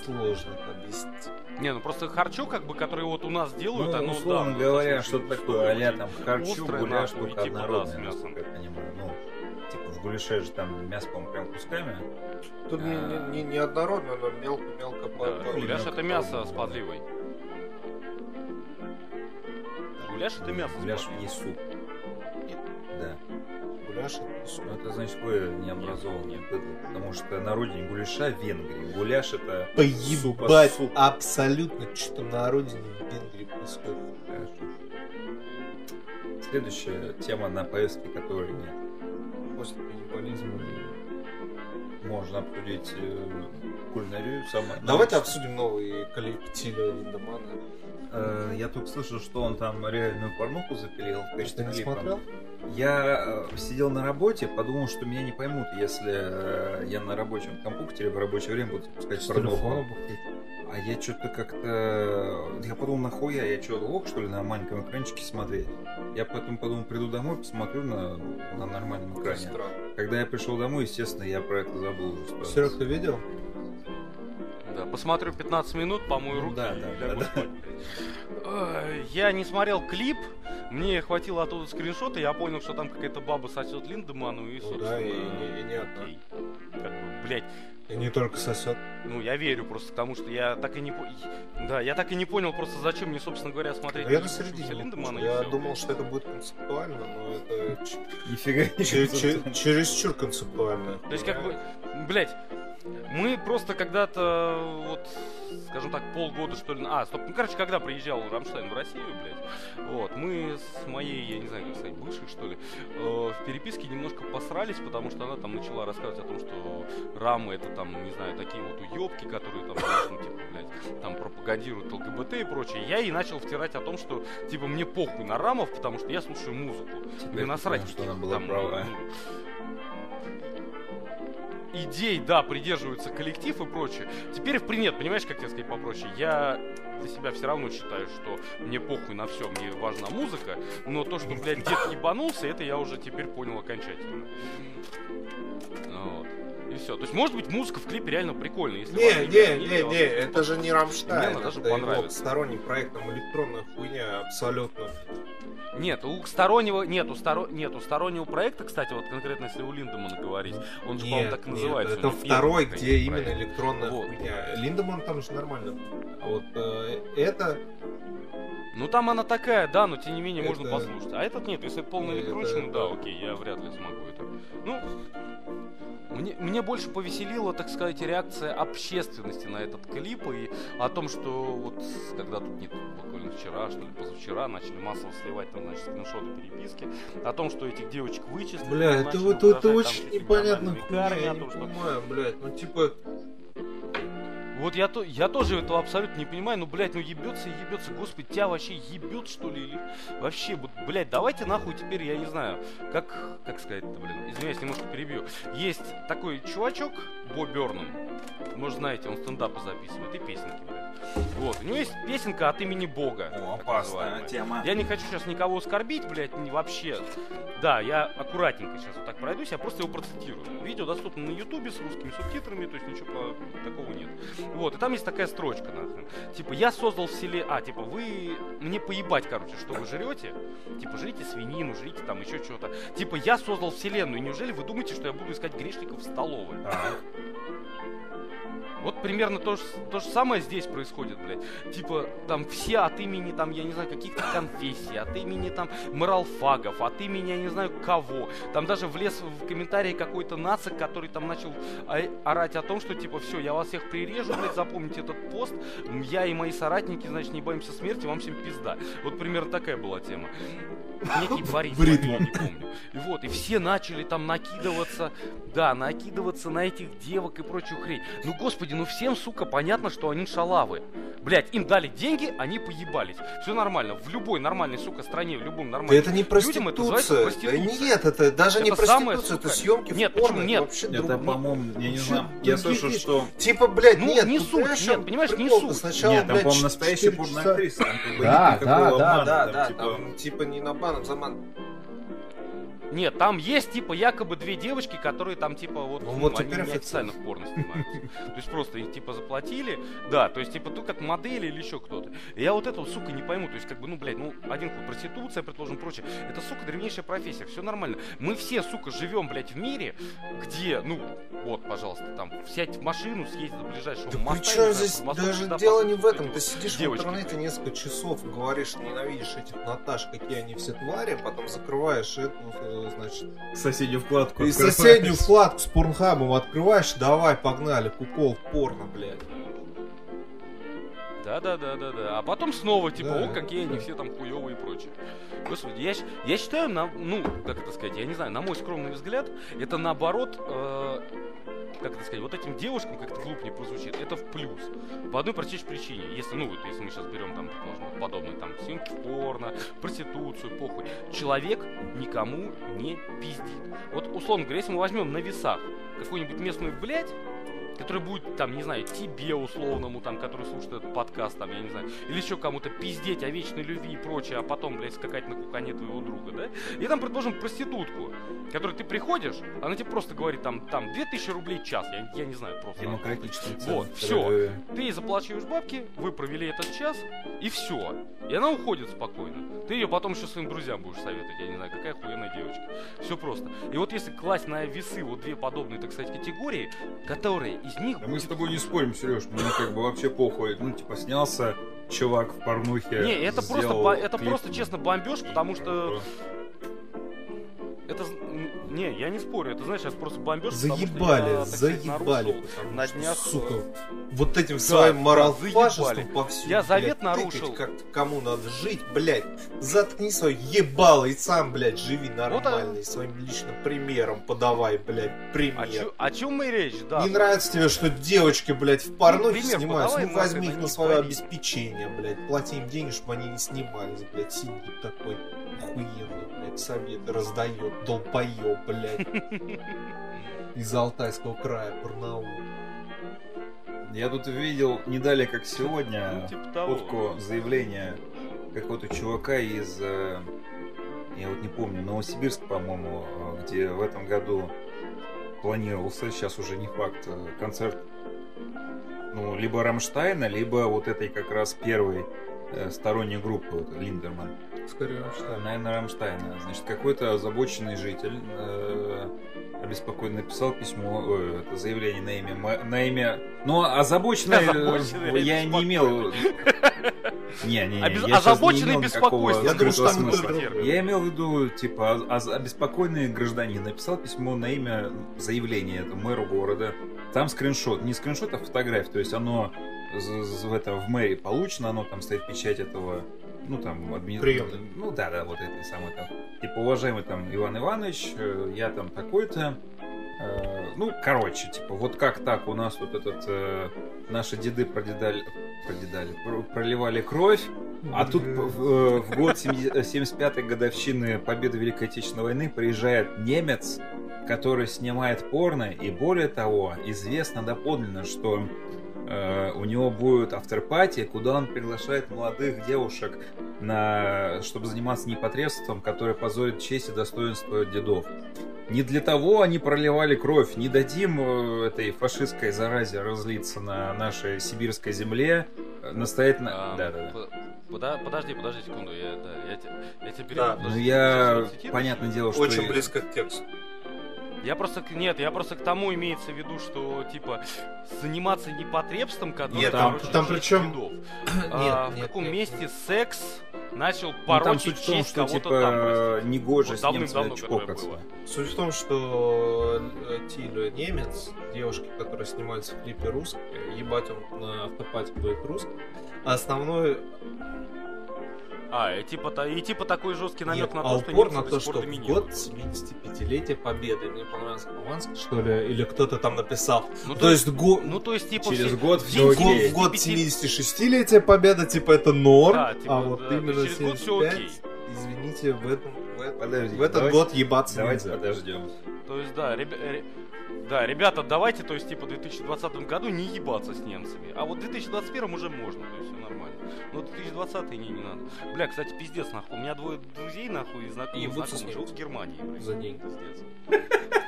сложно объяснить. Не, ну просто харчо, как бы, которые вот у нас делают, Ну, оно, условно да, говоря, что-то такое, а там харчу, острое, гуляш, только типа, да, мясом. насколько я понимаю. Ну, типа в гуляше же там мясо, по-моему, прям кусками. Тут не, не, не, не однородно, но мелко-мелко Да, по- гуляш это мясо с да. подливой. Гуляш это мясо с Гуляш есть суп. Да. Гуляш это суп. Ну, это значит, вы необразованные быдло. Потому что на родине гуляша в Венгрии. Гуляш это Поебать суп. абсолютно, что на родине в Венгрии происходит. Хорошо. следующая тема на повестке, которой нет. После каннибализма. Можно обсудить э, кулинарию. Самое... Давайте обсудим новый клип Тиля Линдемана. Э, я только слышал, что он там реальную порнуху запилил в Ты качестве не клипа. смотрел? Я э, сидел на работе, подумал, что меня не поймут, если э, я на рабочем компьютере в рабочее время буду пускать порнуху. А я что-то как-то... Я подумал, нахуя я что, лог, что ли, на маленьком экранчике смотреть? Я потом подумал, приду домой, посмотрю на, на нормальном экране. Когда я пришел домой, естественно, я про это забыл. Серег, ты видел? Да, посмотрю 15 минут, помою руки да, и да, лягу да, спать. Ой, Я не смотрел клип, мне хватило оттуда скриншота, я понял, что там какая-то баба сосет Линдеману и, Ну собственно... да, и, и- и не одна. окей. Как бы, блядь, И не только сосет. ну я верю просто к тому, что я так и не по- Да, я так и не понял просто, зачем мне, собственно говоря, смотреть я на середине. Линдемана и Я всё, думал, блядь. что это будет концептуально, но это Нифига не чересчур концептуально. То есть, как бы, блядь, мы просто когда-то, вот, скажем так, полгода, что ли, а, стоп, ну, короче, когда приезжал Рамштайн в Россию, блядь, вот, мы с моей, я не знаю, как сказать, бывшей, что ли, э, в переписке немножко посрались, потому что она там начала рассказывать о том, что рамы это там, не знаю, такие вот уебки, которые там, знаешь, ну, типа, блядь, там пропагандируют ЛГБТ и прочее. Я ей начал втирать о том, что, типа, мне похуй на рамов, потому что я слушаю музыку. Ты насрать, что она была там, права. ну, идей, да, придерживается коллектив и прочее. Теперь в нет, понимаешь, как тебе сказать попроще? Я для себя все равно считаю, что мне похуй на все, мне важна музыка, но то, что, блядь, дед ебанулся, это я уже теперь понял окончательно. Вот. И все. То есть, может быть, музыка в клипе реально прикольная. Если Не, не, не, не, вам это же не Рамштайн, Мне даже понравится. сторонний проект, там электронная хуйня абсолютно. Нет, у стороннего, нет, у, сторо... нет, у стороннего проекта, кстати, вот конкретно если у Линдемана говорить, он же, по-моему, так и называется. это первый второй, проект. где именно электронная Вот. хуйня. Линдеман там же нормально. А вот э, это Ну там она такая, да, но тем не менее можно Это- послушать. А этот нет, если это полный электронщина, это- да, окей, я вряд ли смогу это. Ну, мне, мне больше повеселила, так сказать, реакция общественности на этот клип и о том, что вот когда тут не буквально вчера, что ли, позавчера начали массово сливать там, значит, скриншоты переписки, о том, что этих девочек вычислили. Бля, это вот это очень непонятно я не понимаю, блядь, ну типа, Вот я, то, я тоже этого абсолютно не понимаю, ну, блядь, ну ебется и ебется, господи, тебя вообще ебет, что ли, или вообще, вот, блядь, давайте нахуй теперь, я не знаю, как, как сказать-то, блин, извиняюсь, немножко перебью. Есть такой чувачок, Бо Бернам, может, знаете, он стендапы записывает и песенки, блядь. Вот, у него есть песенка от имени Бога. О, опасная называемая. тема. Я не хочу сейчас никого оскорбить, блядь, не вообще. Да, я аккуратненько сейчас вот так пройдусь, я просто его процитирую. Видео доступно на ютубе с русскими субтитрами, то есть ничего такого нет. Вот, и там есть такая строчка, нахрен. Типа, я создал в селе... А, типа, вы... Мне поебать, короче, что вы жрете. Типа, жрите свинину, жрите там еще что-то. Типа, я создал вселенную. Неужели вы думаете, что я буду искать грешников в столовой? Так. Вот примерно то же, то же самое здесь происходит, блядь. Типа, там все от имени, там, я не знаю, каких-то конфессий, от имени, там, моралфагов, от имени, я не знаю, кого. Там даже влез в комментарии какой-то нацик, который там начал орать о том, что, типа, все, я вас всех прирежу, блядь, запомните этот пост. Я и мои соратники, значит, не боимся смерти, вам всем пизда. Вот примерно такая была тема. Некий Борис, я не помню. И вот, и все начали там накидываться, да, накидываться на этих девок и прочую хрень. Ну, господи, ну всем, сука, понятно, что они шалавы. Блять, им дали деньги, они поебались. Все нормально. В любой нормальной, сука, стране, в любом да нормальном... это не Людям это называется проституция. Да проституция. нет, это даже не Это самое, проституция, это сука. съемки Нет, в порно. это нет? вообще Это, друг- по-моему, я не знаю. Я слышал, что... Типа, блядь, Ну, нет, не тут, суть, понимаешь, нет, понимаешь, не суть. Сначала, Нет, там, по-моему, настоящая четыре порно часа- актриса. Там как бы Да, да, да, Да, там, да, типа, типа не на бан, а за ман. Нет, там есть, типа, якобы две девочки, которые там, типа, вот, Ну, вот они неофициально в порно снимаются. То есть просто им, типа, заплатили, да, то есть, типа, tu как модели или еще кто-то. Я вот этого, сука, не пойму. То есть, как бы, ну, блядь, ну, один хуй проституция, предположим, прочее. Это, сука, древнейшая профессия, все нормально. Мы все, сука, живем, блядь, в мире, где, ну, вот, пожалуйста, там, сядь в машину, съездить до ближайшего Да моста. причем здесь даже дело не в этом. Ты сидишь в интернете несколько часов, говоришь, ненавидишь этих Наташ, какие они все твари, потом закрываешь эту, значит, соседнюю вкладку. и открываешь. соседнюю вкладку с порнхабом открываешь, давай, погнали, кукол порно, блядь. Да, Да, да, да, да, да. А потом снова, типа, Да. о, какие они все там хуевые и прочее. Господи, я, я считаю, на, ну, как это сказать, я не знаю, на мой скромный взгляд, это наоборот, э, как это сказать, вот этим девушкам, как это глупо не прозвучит, это в плюс. По одной простейшей причине. Если, ну, если мы сейчас берем там, предположим, подобные там съемки порно, проституцию, похуй. Человек никому не пиздит. Вот, условно говоря, если мы возьмем на весах какую-нибудь местную блядь, который будет, там, не знаю, тебе условному, там, который слушает этот подкаст, там, я не знаю, или еще кому-то пиздеть о вечной любви и прочее, а потом, блядь, скакать на кукане твоего друга, да? И там, предположим, проститутку, которой ты приходишь, она тебе просто говорит, там, там, 2000 рублей в час, я, я не знаю, просто. Демократичный Вот, всё. Ты ей заплачиваешь бабки, вы провели этот час, и все. И она уходит спокойно. Ты ее потом еще своим друзьям будешь советовать, я не знаю, какая хуйная девочка. Все просто. И вот если класть на весы вот две подобные, так сказать, категории, которые из них Да мы с тобой не спорим, Сереж, мне как бы вообще похуй. Ну, типа, снялся чувак в порнухе. Не, это просто, это клип. просто честно бомбеж, потому что это не, я не спорю, это знаешь, это просто бомбеж. потому что Заебали, я, заебали. нарушил на днях, сука, э, вот этим да, своим заебали. повсюду. Я завет блядь, нарушил. тыкать, как кому надо жить, блядь. Заткни свое ебало и сам, блядь, живи а- нормально. И своим личным примером подавай, блядь, пример. О, чё- о чем мы речь, да. Не нравится тебе, что девочки, блядь, в порнухе пример снимаются? Ну возьми их на свое пари. обеспечение, блядь. Плати им деньги, чтобы они не снимались, блядь. Сидит такой охуенный, блядь, совет раздает, долбоеб, блядь. Из Алтайского края, Барнаул. Я тут видел не далее, как Ну, сегодня, типа того. фотку заявления какого-то чувака из, э, я вот не помню, Новосибирск, по-моему, э, где в этом году планировался, сейчас уже не факт, э, концерт, ну, либо Рамштайна, либо вот этой как раз первой э, сторонней группы, вот, Линдерман. Скорее Э, Наверное, Рамштайна. Значит, какой-то озабоченный житель э, обеспокоенно написал письмо, э, это заявление на имя, на имя, ну, озабоченный, э, Озабоченный я не имел, не, не, не, Обез- я озабоченный беспокойством. Я думаю, смысла. это имел в виду, типа, обеспокоенный гражданин написал письмо на имя заявления это мэру города. Там скриншот, не скриншот, а фотография, то есть оно в этом в мэре получено, оно там стоит печать этого, ну там адми... Приемной. ну да, да, вот этой самой там, типа уважаемый там Иван Иванович, э, я там такой-то, Э, ну короче, типа вот как так у нас тут этот э, наши деды продедали, продедали, про- проливали кровь, а тут в, э, в год 70 75-й годовщины победы Великой Отечественной войны приезжает немец, который снимает порно, и более того, известно доподлинно, что э, у него будет авторпати, куда он приглашает молодых девушек, на, чтобы заниматься непотребством, которое позорит честь и достоинство дедов. Не для того они проливали кровь, не дадим э, этой фашистской заразе разлиться на нашей сибирской земле. Настоятельно... А, Да, да, да. под- пода- Подожди, подожди секунду, я, да, я, я тебе перебью, Да. Ну я, понятное дело, что... Очень близко к тексту. Я просто, к- нет, я просто к тому имеется в виду, что, типа, заниматься непотребством, которое, Нет, там- короче, там причем-. Нет, А, в нет, каком нет, месте нет. секс начал Ну, там порочить суть в том, что, кого-то типа, там, простите. негоже Вот с немцами чпокаться. Суть в том, что э, Тиль немец, девушки, которые снимаются в клипе русские, ебать он на автопате будет русский. А основной А, и типа, и типа такой жесткий намек Нет, на а то, что упор на то, что год 75-летия Победы, мне понравился Хованский, что ли, или кто-то там написал. Ну, то есть го- ну, то есть, типа, Через все- год в все день год, окей. год 75 76-летия Победа, типа, это норм, Да, типа, а вот да, то именно есть через год всё 75, окей. извините, в этом, в этом, Подожди, в этот давайте- год ебаться Давайте нельзя. подождем. То есть, да, ребя- ре- да, ребята, давайте, то есть, типа, в 2020 году не ебаться с немцами. А вот в 2021 уже можно, то есть, все нормально. Но 2020 не, не надо. Бля, кстати, пиздец, нахуй. У меня двое друзей, нахуй, и знакомых, знакомых живут в Германии. блядь. За деньги. Пиздец.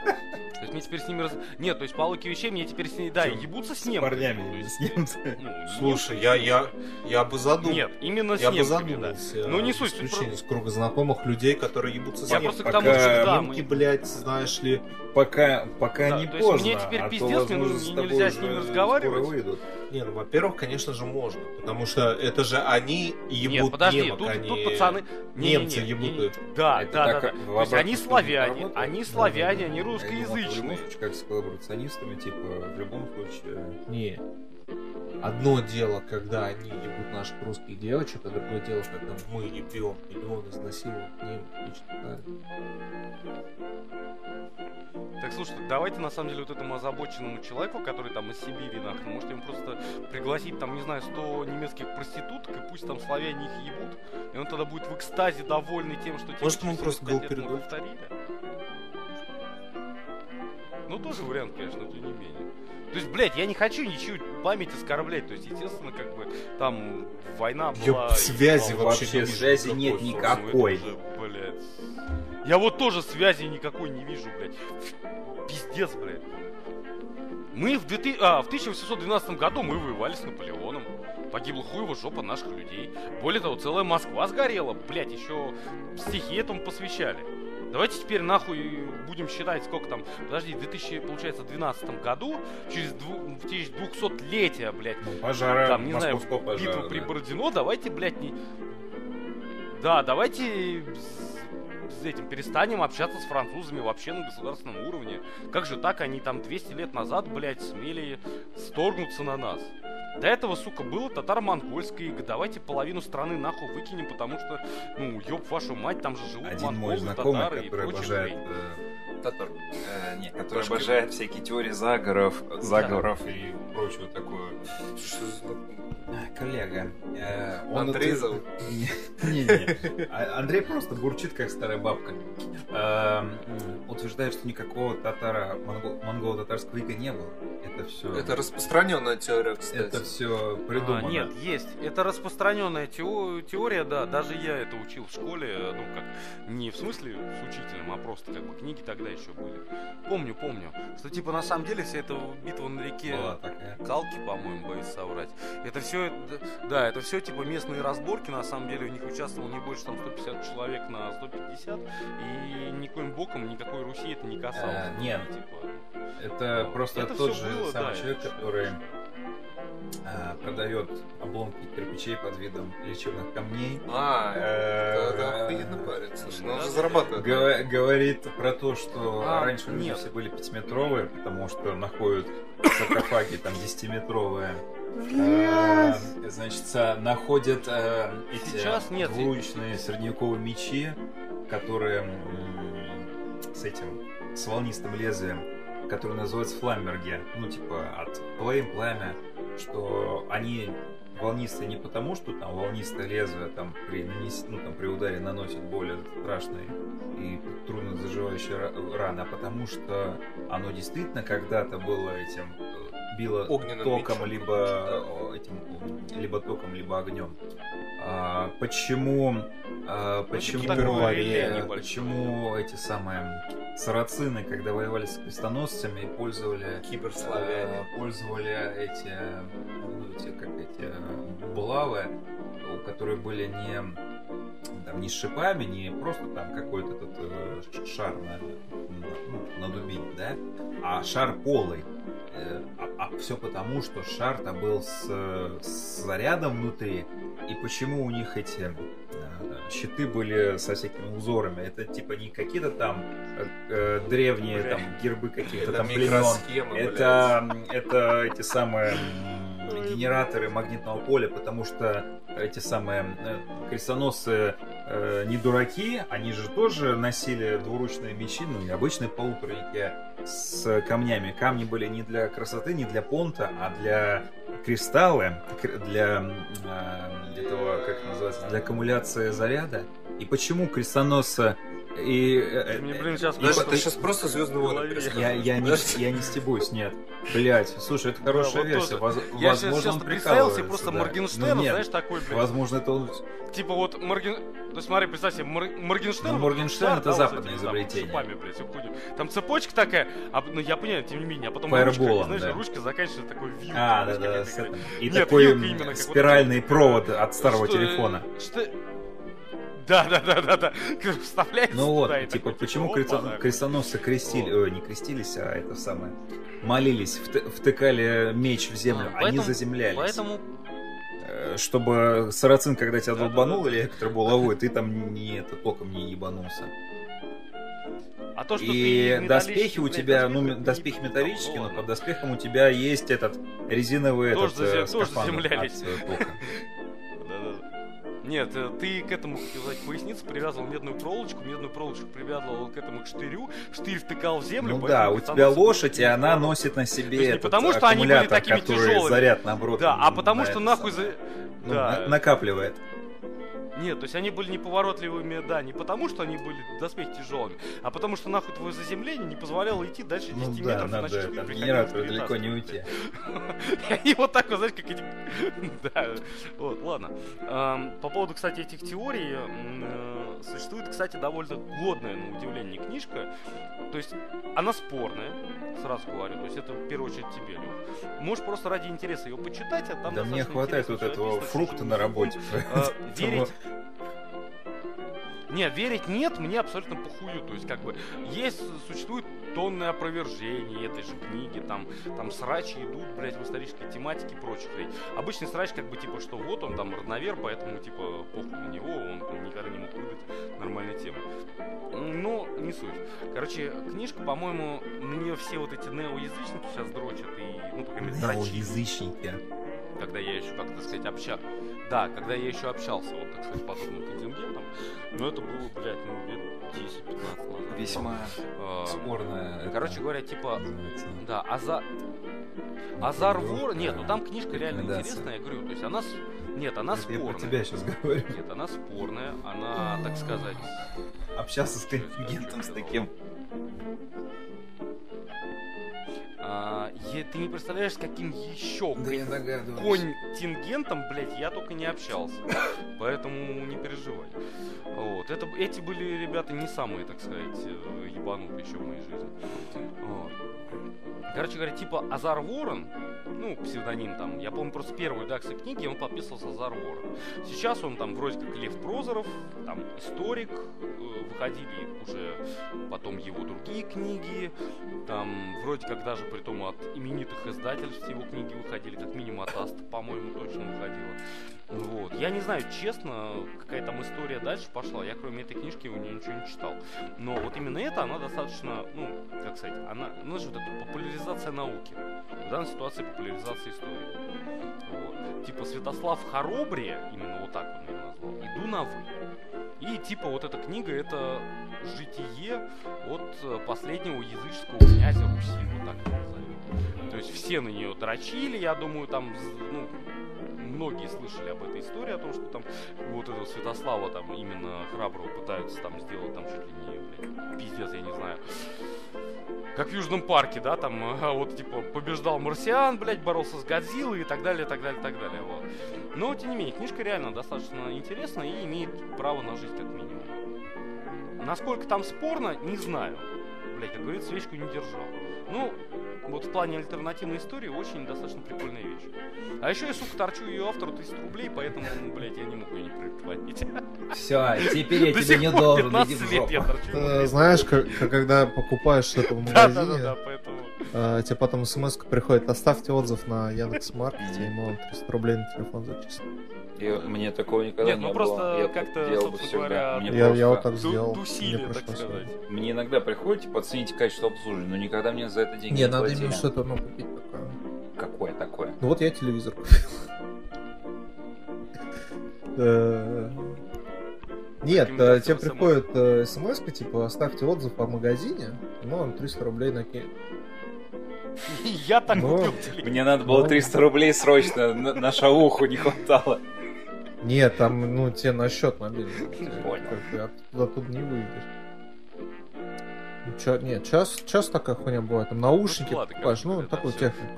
То есть мне теперь с ними раз... Нет, то есть по логике вещей мне теперь с ними, да, Чё, ебутся с С немцами. парнями то есть, с немцами. ну, Слушай, я, я, я бы задумал. Нет, именно с я бы немцами, да. задумался. Ну, не суть, исключении из круга знакомых людей, которые ебутся с Я просто к тому, что да, Немки, мы... блядь, знаешь ли, Пока, пока Да, не то есть поздно, мне теперь а пиздец, мне нужно- с нельзя с ними разговаривать. Не, ну, во-первых, конечно же, можно. Потому что это же они ебут Нет, подожди, немок, тут, а не тут пацаны... Не, немцы не, не, не, ебут. Да, Это да, да, так да. в То есть они славяне, они Да, славяне, да, да. они Я думал, русскоязычные. любом случае, как с коллаборационистами, типа, в любом случае... Не. Одно дело, когда они ебут наших русских девочек, а другое дело, когда мы ебем миллион изнасилованных немцев так слушайте, давайте на самом деле вот этому озабоченному человеку, который там из Сибири нахрен, может ему просто пригласить там, не знаю, 100 немецких проституток, и пусть там славяне их ебут, и он тогда будет в экстазе довольный тем, что... те Может, ему просто голпередок? повторили. Ну, тоже вариант, конечно, но тем не менее. То есть, блядь, я не хочу ничего память оскорблять. То есть, естественно, как бы там война была... связи и- вообще связи никакой, нет никакой. же, блядь. Я вот тоже связи никакой не вижу, блядь. Пиздец, блядь. Мы в, 2000 а, в 1812 году мы воевали с Наполеоном. Погибла хуева жопа наших людей. Более того, целая Москва сгорела. Блядь, еще стихи этому посвящали. Давайте теперь нахуй будем считать, сколько там... Подожди, в 2000, получается, 12 году, через, дву, через 200-летие, блядь, Ну, пожара, там, не знаю, пожара. битву при да. Бородино, давайте, блядь, не... Да, давайте с, этим перестанем общаться с французами вообще на государственном уровне. Как же так, они там 200 лет назад, блядь, смели сторгнуться на нас? До этого, сука, было татаро-монгольское иго. Давайте половину страны нахуй выкинем, потому что, ну, ёб вашу мать, там же живут Один мой монголы, знакомый, татары и который обожает... хрень. э, Татар. э, нет, который Трошки. обожает всякие теории заговоров, заговоров и прочую такую. А, Коллега. э, он? Не-не. А- Андрей просто бурчит, как старая бабка. Эм, Утверждает, что никакого татара, монго- монголо-татарского ига не было. Это все... Это распространенная теория, кстати. Это все придумано. А, нет, есть. Это распространенная тео- теория, да. Даже я это учил в школе, ну как, не в смысле с учителем, а просто как бы книги тогда еще были. Помню, помню, что типа на самом деле вся эта битва на реке. Калки, по-моему, боюсь соврать. Это все, да, это все типа местные разборки, на самом деле в них участвовало не больше там 150 человек на 150, и никоим боком никакой Руси это не касалось. Э, нет. Типа, Это Вот. просто Это тот же было, самый да, человек, который а, продает обломки кирпичей под видом лечебных камней. А, Э, это охуенно ну он да, же да, зарабатывает. Говорит про то, что А, раньше люди все были пятиметровые, потому что находят саркофаги там десятиметровые. Э, Значит, а, находят э, эти Сейчас нет. двуручные средневековые мечи, которые м, с этим, с волнистым лезвием, которые называются фламберги. Ну, типа, от flame, пламя, что они волнистые не потому, что там волнистое лезвие там при, нанес- ну, там, при ударе наносит более страшные и трудно заживающие ра- раны, а потому что оно действительно когда-то было этим било Огненным током, мечом, либо этим, либо током, либо огнем. А, почему, а, почему, такое э, реле небольшое. почему эти самые сарацины, когда воевали с крестоносцами, использовали Киберславяне. э, пользовали эти, ну, эти, как эти булавы, у которых были не там, не с шипами, не просто там какой-то этот э, шар на, ну, надубить, да, а шар полый. Э, А, все потому, что шар-то был с, с зарядом внутри. И почему у них эти э, щиты были со всякими узорами? Это типа не какие-то там э, древние там гербы каких-то там племен. Это, это эти самые генераторы магнитного поля, потому что эти самые э, крестоносцы э, не дураки, они же тоже носили двуручные мечи, ну не обычные полуторники с камнями. Камни были не для красоты, не для понта, а для кристаллы, кр- для э, этого, как называется, для аккумуляции заряда. И почему крестоносцы и... э, Мне, э, блин, сейчас и Знаешь, просто- ты сейчас просто Звездные войны я, я, не, я не стебусь, нет. Блять, слушай, это хорошая вот версия. Воз- Я возможно, сейчас он представил себе прикалывается, просто да. Ну, нет, знаешь, такой, блядь. Возможно, это он... Типа вот Морген... Ну смотри, представь себе, Мор... Моргенштерн... Ну, вот Моргенштерн это да, вот западное этими, изобретение. Да, шипами, блядь, хуйню. Там цепочка такая, а, ну я понимаю, тем не менее, а потом Фаерболом, ручка, знаешь, да. ручка заканчивается такой вилкой. А, да, да, этим. И Нет, такой вот спиральный провод от старого телефона. Что... Да, да, да, да, да. Вставляется Ну вот, типа, такой, почему опа, кресто- нахуй. крестоносцы крестили, ой, не крестились, а это самое, молились, вт- втыкали меч в землю, А, они поэтому- заземлялись. Поэтому Э, Чтобы сарацин, когда тебя Да, да, долбанул или электробулавой, ты там не это током не ебанулся. А то, что И ты доспехи у тебя, ну, доспехи, доспехи металлические, но под доспехом у тебя есть этот резиновый Тоже этот за зем- э, тоже скафандр заземлялись. э, тока. Нет, э, ты к этому, как сказать, поясницу привязывал медную проволочку, медную проволочку привязывал к этому к штырю, штырь втыкал в землю. Ну да, у тебя лошадь, и она носит на себе есть не этот потому, что они были такими который тяжелыми. заряд наоборот. Да, а потому на что нахуй за... Ну, да. на- накапливает. Нет, то есть они были неповоротливыми, да, не потому, что они были доспехи тяжелыми, а потому что нахуй твое заземление не позволяло идти дальше 10 Ну да, метров, надо иначе штырь там генератору далеко не уйти. И они вот так вот, знаешь, как эти... Да, вот, ладно. По поводу, кстати, этих теорий, э, существует, кстати, довольно годная, на удивление, книжка. То есть, она спорная, сразу говорю. То есть, это в первую очередь тебе. Можешь просто ради интереса ее почитать, а там Да мне хватает вот этого фрукта на работе. Э, Верить не, верить нет, мне абсолютно похую. То есть, как бы, есть, существует тонны опровержений этой же книги, там, там срачи идут, блядь, в исторической тематике и прочих, блядь. Обычный срач, как бы, типа, что вот он там родновер, поэтому, типа, похуй на него, он никогда не мог выдать нормальной темы. Ну, не суть. Короче, книжка, по-моему, на нее все вот эти неоязычники сейчас дрочат и, ну, по крайней мере, дрочили язычники. Когда я еще, как так сказать, общался. Да, когда я еще общался, вот, так сказать, подобным контингентом. Но это было, блядь, ну, лет 10-15 назад. Весьма А, спорная. Короче говоря, типа, называется. да, Аза... Азар Формулировка, Вор... Нет, ну там книжка реально интересная, я говорю. То есть она... Нет, она Это Я про спорная. тебя сейчас говорю. Нет, она спорная, она, так сказать... Общался с контингентом с таким. А, ты не представляешь, с каким еще Да контингентом, блядь, я только не общался. Поэтому не переживай. Вот. Это, эти были ребята не самые, так сказать, э, ебанутые еще в моей жизни. Вот. Короче говоря, типа Азар Ворон, ну, псевдоним там, я помню просто первую редакцию книги, он подписывался Азар Ворон. Сейчас он там вроде как Лев Прозоров, там историк, э, выходили уже потом его другие книги, там вроде как даже при том от именитых издательств его книги выходили, как минимум от Аст, по-моему, точно выходила. Вот. Я не знаю, честно, какая там история дальше пошла. Я кроме этой книжки у нее ничего не читал. Но вот именно это, она достаточно, ну, как сказать, она, ну, знаешь, вот это популяризация науки. В данной ситуации популяризация истории. Вот. Типа Святослав Хоробрия, именно вот так он ее назвал, иду на вы. И типа вот эта книга это житие от э, последнего языческого князя Руси, вот так То есть все на нее дрочили, я думаю, там, ну, многие слышали об этой истории, о том, что там вот этого Святослава там именно храброго пытаются там сделать там чуть ли не, блядь, пиздец, я не знаю. Как в Южном парке, да, там, а, вот, типа, побеждал марсиан, блядь, боролся с Годзиллой и так далее, так далее, так далее, вот. Но, тем не менее, книжка реально достаточно интересная и имеет право на жизнь, как минимум. Насколько там спорно, не знаю. Блять, как говорится, свечку не держал. Ну, вот в плане альтернативной истории очень достаточно прикольная вещь. А еще я, сука, торчу ее автору 300 рублей, поэтому, ну, блядь, я не мог ее не предотвратить. Все, теперь я тебе не должен, 15 иди в лет я жопу. торчу. Э, Знаешь, когда покупаешь что-то в магазине, поэтому... э, тебе потом смс приходит, оставьте отзыв на Яндекс.Маркете, и мы вам 300 рублей на телефон зачислим. И мне такого никогда Нет, не ну было. просто Я как-то, делал бы всегда. говоря, Мне Я, я вот так сделал. Ду- мне Дусили, так сказать. Мне иногда приходит, типа, оцените качество обслуживания, но никогда мне за это деньги Не, не надо платили. именно что-то ну, купить такое. Какое такое? Ну вот я телевизор купил. Э, Нет, э, тебе приходит смс типа оставьте отзыв о магазине, мы вам 300 рублей накинем. Я так Ну, купил телевизор. Мне надо было Ну. 300 рублей срочно, на, на шауху не хватало. Нет, там, ну, тебе на счет мобильный. Понял. Бы оттуда оттуда не выйдешь. Ну, чё- нет, час, час такая хуйня бывает. Там наушники Ну, ладно, покупаешь, ну, такую да, технику.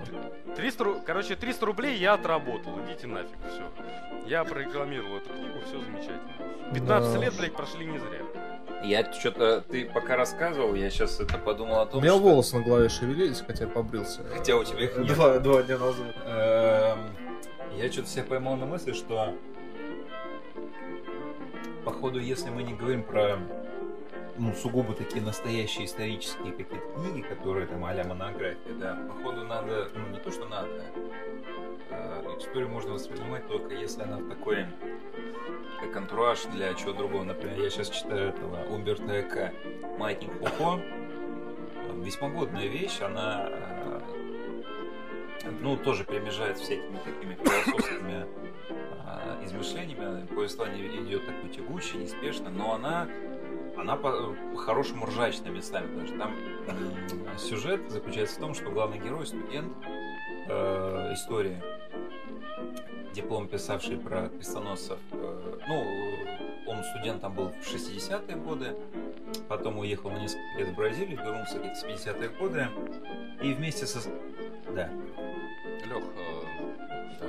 300, ру- короче, 300 рублей я отработал. Идите нафиг, все. Я прорекламировал эту книгу, все замечательно. 15 Да. лет, блядь, прошли не зря. Я что-то, ты пока рассказывал, я сейчас это подумал о У том, меня что... волосы на голове шевелились, хотя я побрился. Хотя у тебя их нет. Два, два дня назад. Эм, Я что-то себя поймал на мысли, что походу, если мы не говорим про ну, сугубо такие настоящие исторические какие-то книги, которые там а-ля монография, да, походу надо, ну не то, что надо, а историю можно воспринимать только если она в такой, как антураж для чего другого. Например, я сейчас читаю этого Умберто Эко «Маятник Фуко». Весьма годная вещь, она э, ну, тоже перемежает всякими такими философскими э, измышлениями. Повествование идет такой тягуче, неспешно, но она она по- по-хорошему ржачная местами даже. Там м, сюжет заключается в том, что главный герой, студент э, истории, диплом писавший про крестоносцев, э, ну, он студентом был в 60-е годы, потом уехал на несколько лет в Бразилию, вернулся в 70-е годы, и вместе со... Да. Лех,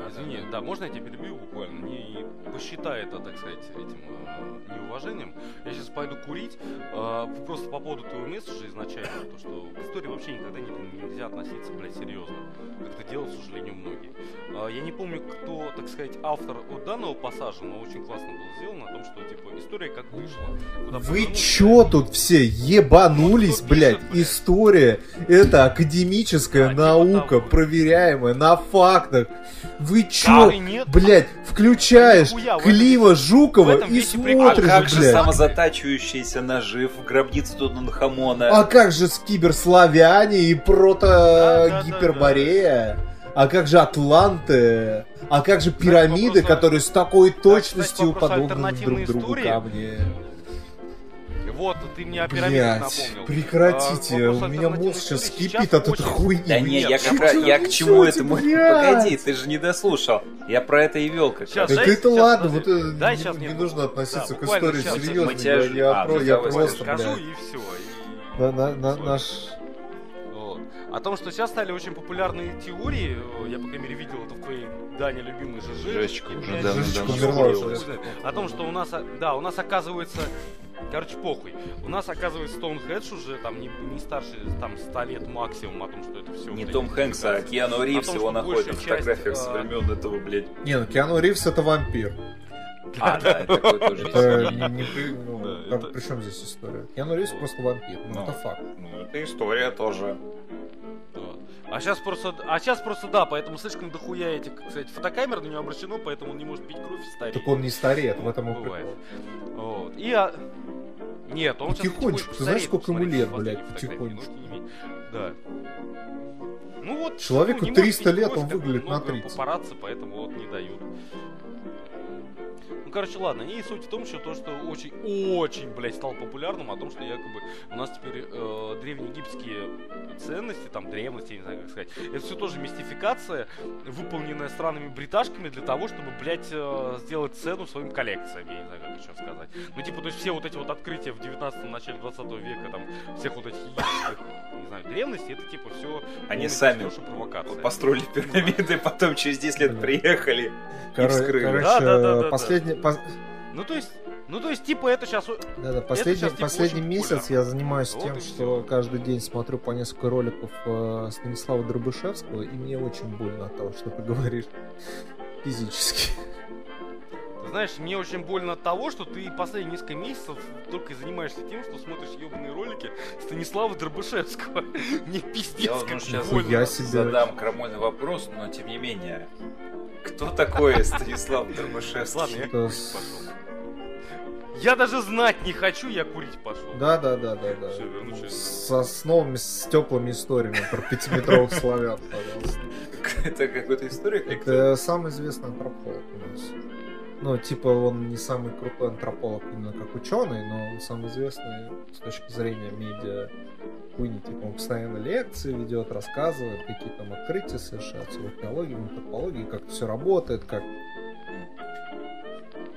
извини, да, можно я тебя перебью буквально? Не посчитай это, так сказать, этим э, неуважением. Я сейчас пойду курить. Э, просто по поводу твоего месседжа изначально, то, что к истории вообще никогда не- нельзя относиться, блядь, серьезно. Как это делают, к сожалению, многие. Э, я не помню, кто, так сказать, автор от данного пассажа, но очень классно было сделано о том, что, типа, история как вышла. Куда Вы повернулся, чё тут все ебанулись, Ну, кто блядь? пишет, блядь? История — это академическая Да, типа наука, того. проверяемая на фактах. Вы Да, чё, нет. блядь, включаешь этом Клима Жукова и прикол. А смотришь, как же блядь. самозатачивающийся ножи в гробнице Тутанхамона? А как же киберславяне и Да, да, да, прото-гиперборея? А как же Атланты? А как же пирамиды, вопрос, которые с такой точностью альтернативной друг другу камни? Вот, ты мне о пирамидах Блять, напомнил. прекратите, А, у меня мозг сейчас кипит от этой хуйни. Да не, я как раз, я к чему блядь. Погоди, ты же не дослушал. Я про это и вел как раз. Так дай это сейчас, ладно, вот это Дай не, нужно относиться да, к истории сейчас. серьезно. Я, а, про- ну, я просто, скажу и все. на- на- на- Всё. наш... Вот. О том, что сейчас стали очень популярные теории, э, я, по крайней мере, видел это в твоей Дане любимой ЖЖ. Жечка уже давно-. О том, что у нас, а, да, у нас оказывается, короче, похуй. У нас оказывается Стоунхедж уже там не, не старше там 100 лет максимум о том, что это все. Не Том Хэнкс, а Киану Ривз том, его что находит в фотографиях а, времен этого, блядь. Не, ну Киану Ривз это вампир. А, да, это тоже есть. Это не, не при- ну, чем здесь история? Киану Ривз просто вампир, ну, Ну. это факт. Ну, это история тоже. А сейчас просто, а сейчас просто да, поэтому слишком дохуя этих, кстати, фотокамер на него обращено, поэтому он не может пить кровь и стареть. Так он не стареет, в этом и Бывает. Вот. И а... Нет, он Потихонечку, ты знаешь, сколько ему лет, блядь, потихонечку. Да. Ну вот. Человеку ну, не может 300 пить лет, он выглядит на много 30. Папарацци, поэтому вот не дают. Ну, короче, ладно. И суть в том, что то, что очень, очень, блядь, стало популярным, о том, что якобы у нас теперь э, древнеегипетские ценности, там, древности, я не знаю, как сказать, это все тоже мистификация, выполненная странными бриташками для того, чтобы, блядь, э, сделать цену своим коллекциям, я не знаю, как еще сказать. Ну, типа, то есть все вот эти вот открытия в 19 начале 20 века, там, всех вот этих египетских, не знаю, древностей, это, типа, все Они сами провокация. Построили пирамиды, потом через 10 лет приехали. Коро- вскрыли. Короче, да, да, да. последний, пос- Ну, то есть, ну, то есть, типа, это сейчас... да-да, последний, сейчас, типа, последний месяц популярно. я занимаюсь Вот тем, что всё. каждый день смотрю по несколько роликов э, Станислава Дробышевского, и мне очень больно от того, что ты говоришь физически. Знаешь, мне очень больно от того, что ты последние несколько месяцев только и занимаешься тем, что смотришь ебаные ролики Станислава Дробышевского. Мне пиздец, Я как ну, сейчас больно. Нихуя себе. задам крамольный вопрос, но тем не менее. Кто такой Станислав Дробышевский? Ладно, я пошел. Я даже знать не хочу, я курить пошел. Да, да, да, да, да. Со, с новыми, с теплыми историями про пятиметровых славян, пожалуйста. Это какая-то история? Это самый известный антрополог у нас. Ну, типа, он не самый крутой антрополог именно как ученый, но он самый известный с точки зрения медиа хуйни. Типа, он постоянно лекции ведет, рассказывает, какие там открытия совершаются в археологии, в антропологии, как все работает, как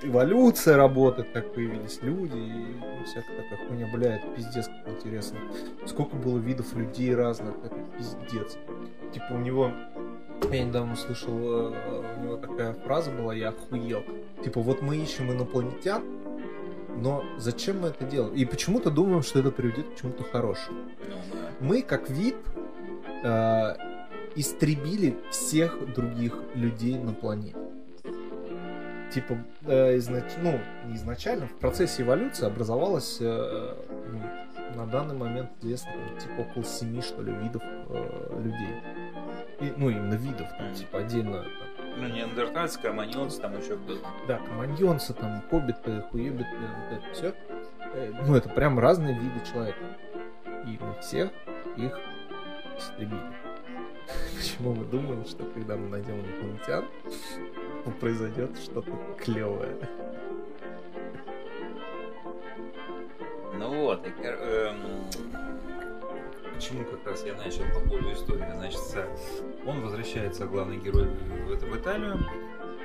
эволюция работает, как появились люди и всякая такая хуйня, блядь, пиздец, как интересно. Сколько было видов людей разных, это пиздец. Типа у него, я недавно слышал, э, у него такая фраза была, я охуел. Типа вот мы ищем инопланетян, но зачем мы это делаем? И почему-то думаем, что это приведет к чему-то хорошему. Ну. Мы, как вид, э, истребили всех других людей на планете. Типа, э, изнач- ну, не изначально, в процессе эволюции образовалось э, ну, на данный момент известно типа около семи, что ли, видов э, людей. И, ну, именно видов, там, типа отдельно Ну, не неандертальцы, кроманьонцы, там еще кто-то. Да, командионцы, там, хоббиты, хуебиты, вот это все. Ну, это прям разные виды человека. И мы всех их истребили. Почему мы думаем, что когда мы найдем инопланетян, произойдет что-то клевое. Ну вот, и, эм, почему как раз я начал по поводу истории. Значит, э, он возвращается, главный герой, в, в Италию,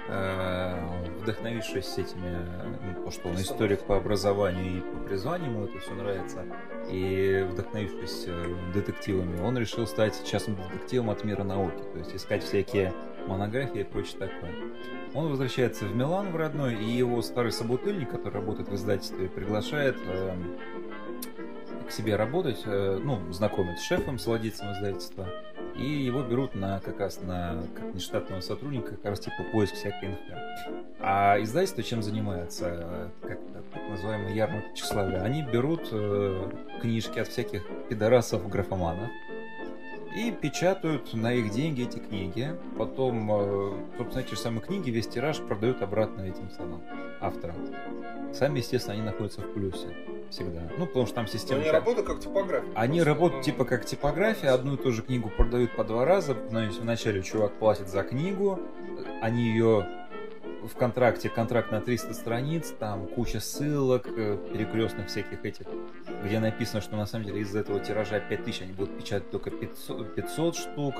э, вдохновившись этими, ну, то, что он историк по образованию и по призванию, ему это все нравится, и вдохновившись э, детективами, он решил стать частным детективом от мира науки, то есть искать всякие монографии и прочее такое. Он возвращается в Милан в родной, и его старый собутыльник, который работает в издательстве, приглашает эм, к себе работать, э, ну, знакомит с шефом, с владельцем издательства, и его берут на как раз на как нештатного сотрудника, как раз типа поиск всякой инфы. А издательство чем занимается? Как так называемый ярмарка тщеславия. Они берут э, книжки от всяких пидорасов-графоманов, и печатают на их деньги эти книги. Потом, э, собственно, эти же самые книги, весь тираж продают обратно этим самым авторам. Сами, естественно, они находятся в плюсе всегда. Ну, потому что там Но система... они как- работают как типография. Они просто. работают типа как типография, одну и ту же книгу продают по два раза. Вначале чувак платит за книгу, они ее в контракте, контракт на 300 страниц, там куча ссылок, э, перекрестных всяких этих, где написано, что на самом деле из этого тиража 5000 они будут печатать только 500, 500 штук,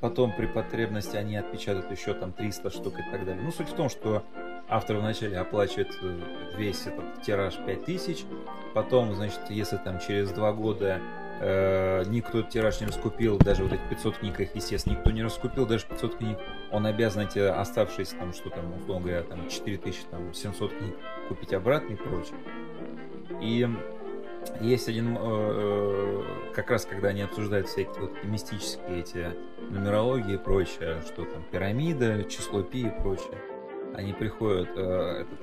потом при потребности они отпечатают еще там 300 штук и так далее. Ну, суть в том, что автор вначале оплачивает э, весь этот тираж 5000, потом, значит, если там через два года никто этот тираж не раскупил, даже вот эти 500 книг, их, естественно, никто не раскупил, даже 500 книг, он обязан эти оставшиеся, там, что там, условно говоря, там, 4700 книг купить обратно и прочее. И есть один, э, э, как раз когда они обсуждают всякие вот мистические эти нумерологии и прочее, что там пирамида, число пи и прочее, они приходят, э, этот,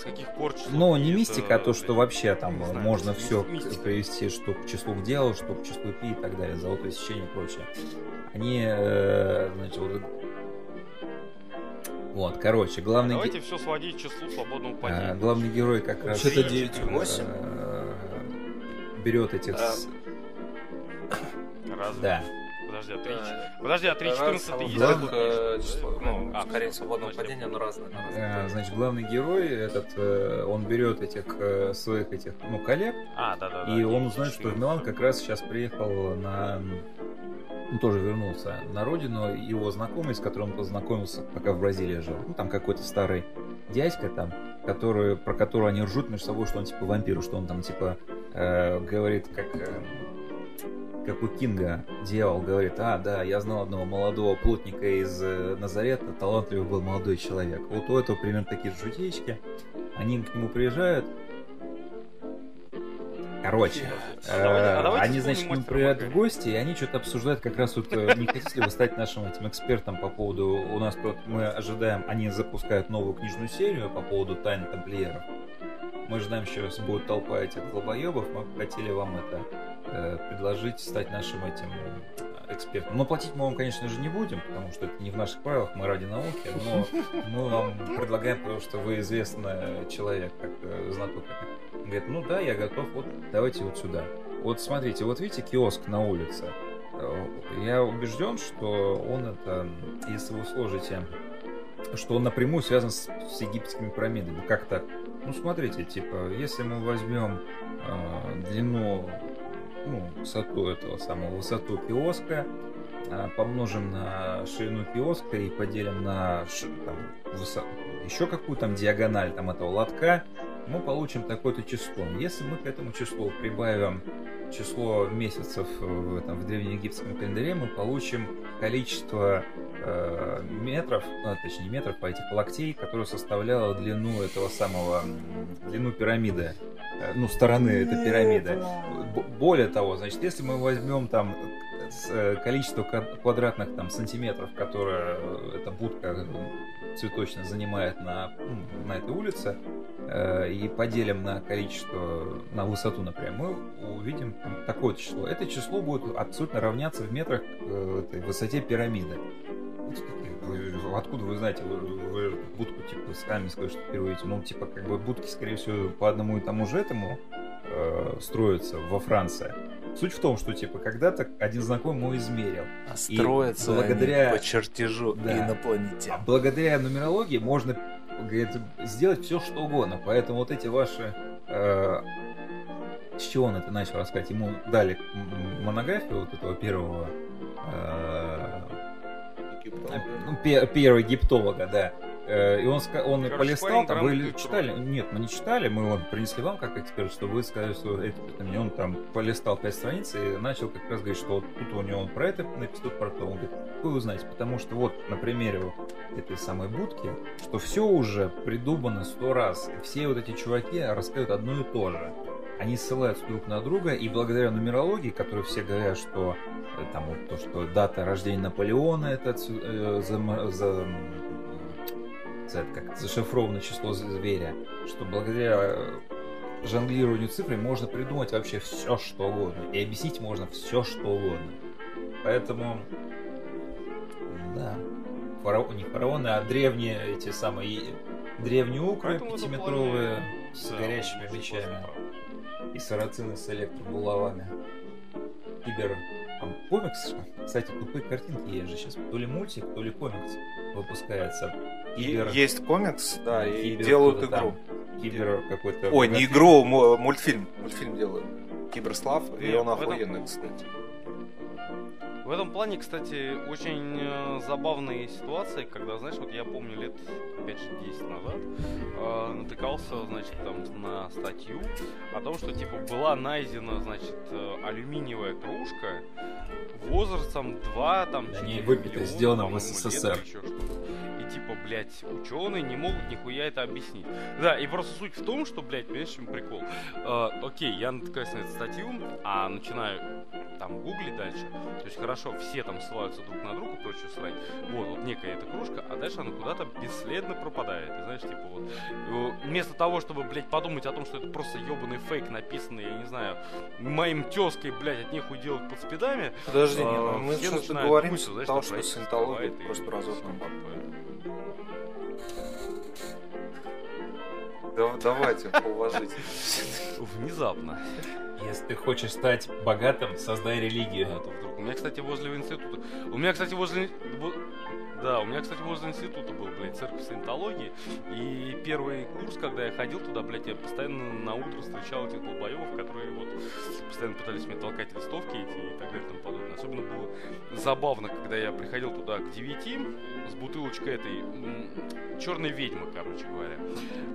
с каких пор Ну, пи не это, мистика, а то, что вообще там не знаю, можно все мистика. привести, что к числу к делу, что к числу пи и так далее, золотое сечение и прочее. Они, э, значит, вот... Вот, короче, главный, ге- Давайте все сводить к числу свободного э, падения. главный герой как раз... Э, 9,8. э, берет этих... А. Разве? Да. Подожди, а 3 Да. Подожди, а 3 14 Раз, есть? да. такой? э, число, ну, А, ускорение свободного падения, но разное. Э, темы. Значит, главный герой, этот, э, он берет этих своих этих, ну, коллег, А, да, да, да. И он 9, узнает, что в 14. Милан как раз сейчас приехал на... Ну, тоже вернулся на родину. Его знакомый, с которым он познакомился, пока в Бразилии жил. Ну, там какой-то старый дядька там, который, про которого они ржут между собой, что он типа вампир, что он там типа э, говорит, как... э, как у Кинга дьявол говорит, а, да, я знал одного молодого плотника из э, Назарета, талантливый был молодой человек. Вот у этого примерно такие же шутеечки. Они к нему приезжают. Короче, А а э, давайте они, значит, к нему «Мастера приезжают в Маргариту». гости, и они что-то обсуждают как раз вот, э, не хотите ли вы стать нашим этим экспертом по поводу, у нас тут, мы ожидаем, они запускают новую книжную серию по поводу тайн тамплиеров. Мы ожидаем, что сейчас будет толпа этих долбоебов, мы хотели вам это э, предложить стать нашим этим э, экспертом. Но платить мы вам, конечно же, не будем, потому что это не в наших правилах, мы ради науки, но мы вам предлагаем, потому что вы известный человек, как э, знаток. Говорит, ну да, я готов, вот давайте вот сюда. Вот смотрите, вот видите киоск на улице? Э, Я убежден, что он это, если вы сложите, что он напрямую связан с, с египетскими пирамидами. Как так? Ну, смотрите, типа, если мы возьмем э, длину, ну, высоту этого самого, высоту киоска, э, помножим на ширину киоска и поделим на там, высо- еще какую там диагональ там этого лотка, мы получим такое-то число. Если мы к этому числу прибавим число месяцев в, этом, в древнеегипетском календаре, мы получим количество э, метров, ну, точнее не метров, а этих локтей, которое составляло длину этого самого, длину пирамиды, э, ну, стороны этой пирамиды. Более того, значит, если мы возьмем там количество ка- квадратных там сантиметров, которое э, эта будка э, цветочная занимает на, на этой улице, э, и поделим на количество, на высоту, например, мы увидим такое число. Это число будет абсолютно равняться в метрах э, этой высоте пирамиды. Откуда вы знаете, вы, вы будку типа с Каменской что впервые? Ну, типа, как бы будки, скорее всего, по одному и тому же этому э, строятся во Франции. Суть в том, что, типа, когда-то один знакомый мой измерил. А строятся благодаря- они по чертежу Да. и А инопланетян. благодаря нумерологии можно говорит, сделать все, что угодно. Поэтому вот эти ваши... э, с чего он это начал рассказать? Ему дали монографию вот этого первого... э, ну, пе- первого египтолога, да. Э, И он, он Короче, полистал, там, вы читали? Нет, мы не читали, мы его принесли вам как эксперт, чтобы вы сказали, что это, это мне. Он там полистал пять страниц и начал как раз говорить, что вот тут у него он про это написал, тут про то. Он говорит, вы узнаете, потому что вот на примере вот этой самой будки, что все уже придумано сто раз. Все вот эти чуваки рассказывают одно и то же. Они ссылаются друг на друга, и благодаря нумерологии, которую все говорят, что э, там вот то, что дата рождения Наполеона это э, зам- за- за- как зашифрованное число зверя, что благодаря э, жонглированию цифрами можно придумать вообще все, что угодно. И объяснить можно все, что угодно. Поэтому, да, фараон, не фараоны, а древние эти самые древние укры пятиметровые с горящими мечами и сарацины с электробулавами. Кибер... Там комикс, кстати, тупые картинки есть же сейчас. То ли мультик, то ли комикс выпускается. Кибер... Есть комикс, да, и Кибер делают игру. там. Кибер какой-то... Ой, не игру, му- мультфильм. Мультфильм делают. Киберслав, и Не, он в этом- охуенный, кстати. В этом плане, кстати, очень э, забавные ситуации, когда, знаешь, вот я помню лет, опять же, 10 назад, э, натыкался, значит, там на статью о том, что, типа, была найдена, значит, э, алюминиевая кружка возрастом 2, там, Да 4 не, выпито, миллиона, сделано в СССР. лет еще что-то. Типа, блядь, ученые не могут нихуя это объяснить. Да, и просто суть в том, что, блядь, понимаешь, чем прикол? Э, окей, я натыкаюсь на эту статью, а начинаю там гуглить дальше. То есть хорошо, все там ссылаются друг на друга, прочую срать. Вот, вот некая эта кружка, а дальше она куда-то бесследно пропадает. И знаешь, типа вот, вместо того, чтобы, блядь, подумать о том, что это просто ебаный фейк, написанный, я не знаю, моим тезкой, блядь, от нехуй делать под спидами. Подожди, не, а, ну мы начинают договоримся думать, до того, знаешь, что саентология просто такое. Да- Давайте, положите. Внезапно. Если ты хочешь стать богатым, создай религию. А вдруг. У меня, кстати, возле института. У меня, кстати, возле. Да, у меня, кстати, возле института был, блядь, церковь саентологии. И первый курс, когда я ходил туда, блядь, я постоянно на утро встречал этих долбоевов, которые вот постоянно пытались мне толкать листовки эти и так далее и тому подобное. Особенно было забавно, когда я приходил туда к 9 с бутылочкой этой черной ведьмы, короче говоря.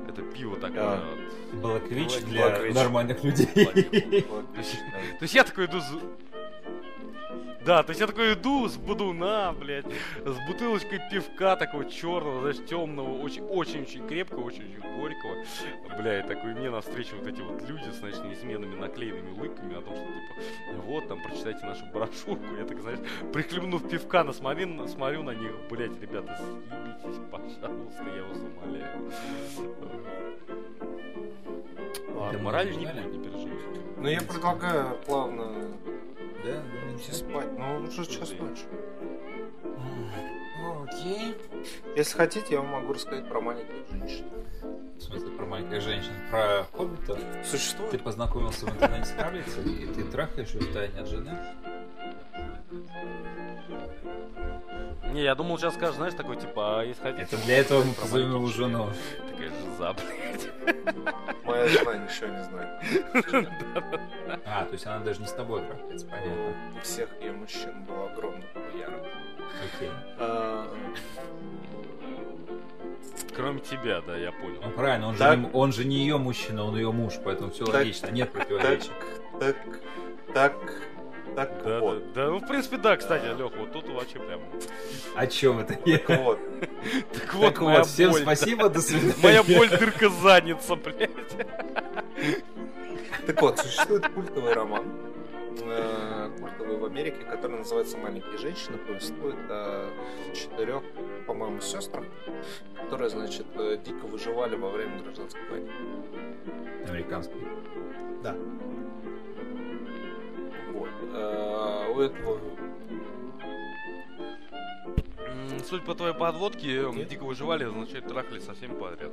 Это пиво такое. А. вот. Блэквич для нормальных людей. То есть, то есть я такой иду с... Да, то есть я такой иду с будуна, блядь, с бутылочкой пивка такого черного, знаешь, темного, очень-очень-очень крепкого, очень-очень горького. Блядь, такой мне навстречу вот эти вот люди с, значит, неизменными наклеенными улыбками о том, что, типа, вот, там, прочитайте нашу брошюрку. Я так, знаешь, прихлебнув пивка, на смотрю, смотрю на них, блядь, ребята, съебитесь, пожалуйста, я вас умоляю. Ладно, моралью не будет, не переживайте. Ну я предлагаю плавно Да, идти спать. Ну уже час ночи. Ну, Окей. Если хотите, я вам могу рассказать про маленьких женщин. В смысле, про маленьких женщин? Про хоббита? Ты Существует? познакомился в интернете с Карлицей, и ты трахаешь ее в тайне от жены? Не, я думал, сейчас скажешь, знаешь, такой, типа, а если хотите... Это для этого мы позовем его жену. Такая жиза, блядь. Моя жена ничего не знает. А, то есть она даже не с тобой трахается, понятно. У всех ее мужчин был огромный хуяр. Окей. А, Кроме тебя, да, я понял. Ну правильно, он же, Так. не, он же не ее мужчина, он ее муж, поэтому все Так. логично, нет противоречий. так, так, так Да, вот. да, да, ну, в принципе, да, кстати, Лех, вот тут вообще прям... О чем это я? Так вот. Так вот, Так моя вот, всем боль, да. спасибо, до свидания. Моя боль дырка задница, блядь. Так вот, существует культовый роман. Э, Культовый в Америке, который называется «Маленькие женщины». Повествует о четырех, по-моему, сестрах, которые, значит, э, дико выживали во время гражданской войны. Американский. Да. Э, У этого Суть по твоей подводке, Нет. дико выживали, означает трахали со всеми подряд.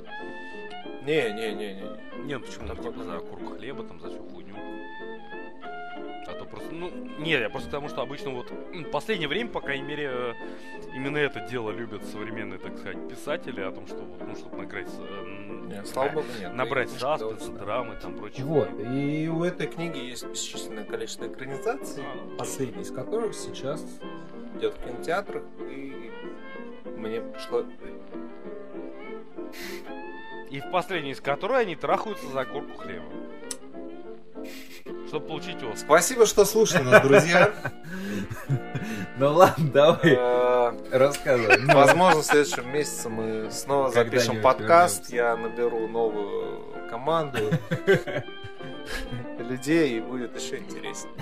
Не, не, не, не. Нет, почему там типа за нет. курку хлеба, там за всю хуйню. А то просто, ну, нет, я просто потому, что обычно вот в последнее время, по крайней мере, э, именно это дело любят современные, так сказать, писатели, о том, что вот, ну, чтобы накрыть, э, м, Не, слава богу, нет. набрать довольно- драмы, там, прочее. Вот. И у этой книги есть бесчисленное количество экранизаций, А. последняя из которых сейчас идет в кинотеатрах, и мне пришло... И в последней из которой они трахаются за корку хлеба. Чтобы получить Оскар. Спасибо, что слушали нас, друзья. Ну ладно, давай, Э, рассказывай. Ну, Возможно, в следующем месяце мы снова запишем подкаст, я наберу новую команду людей, и будет еще интереснее.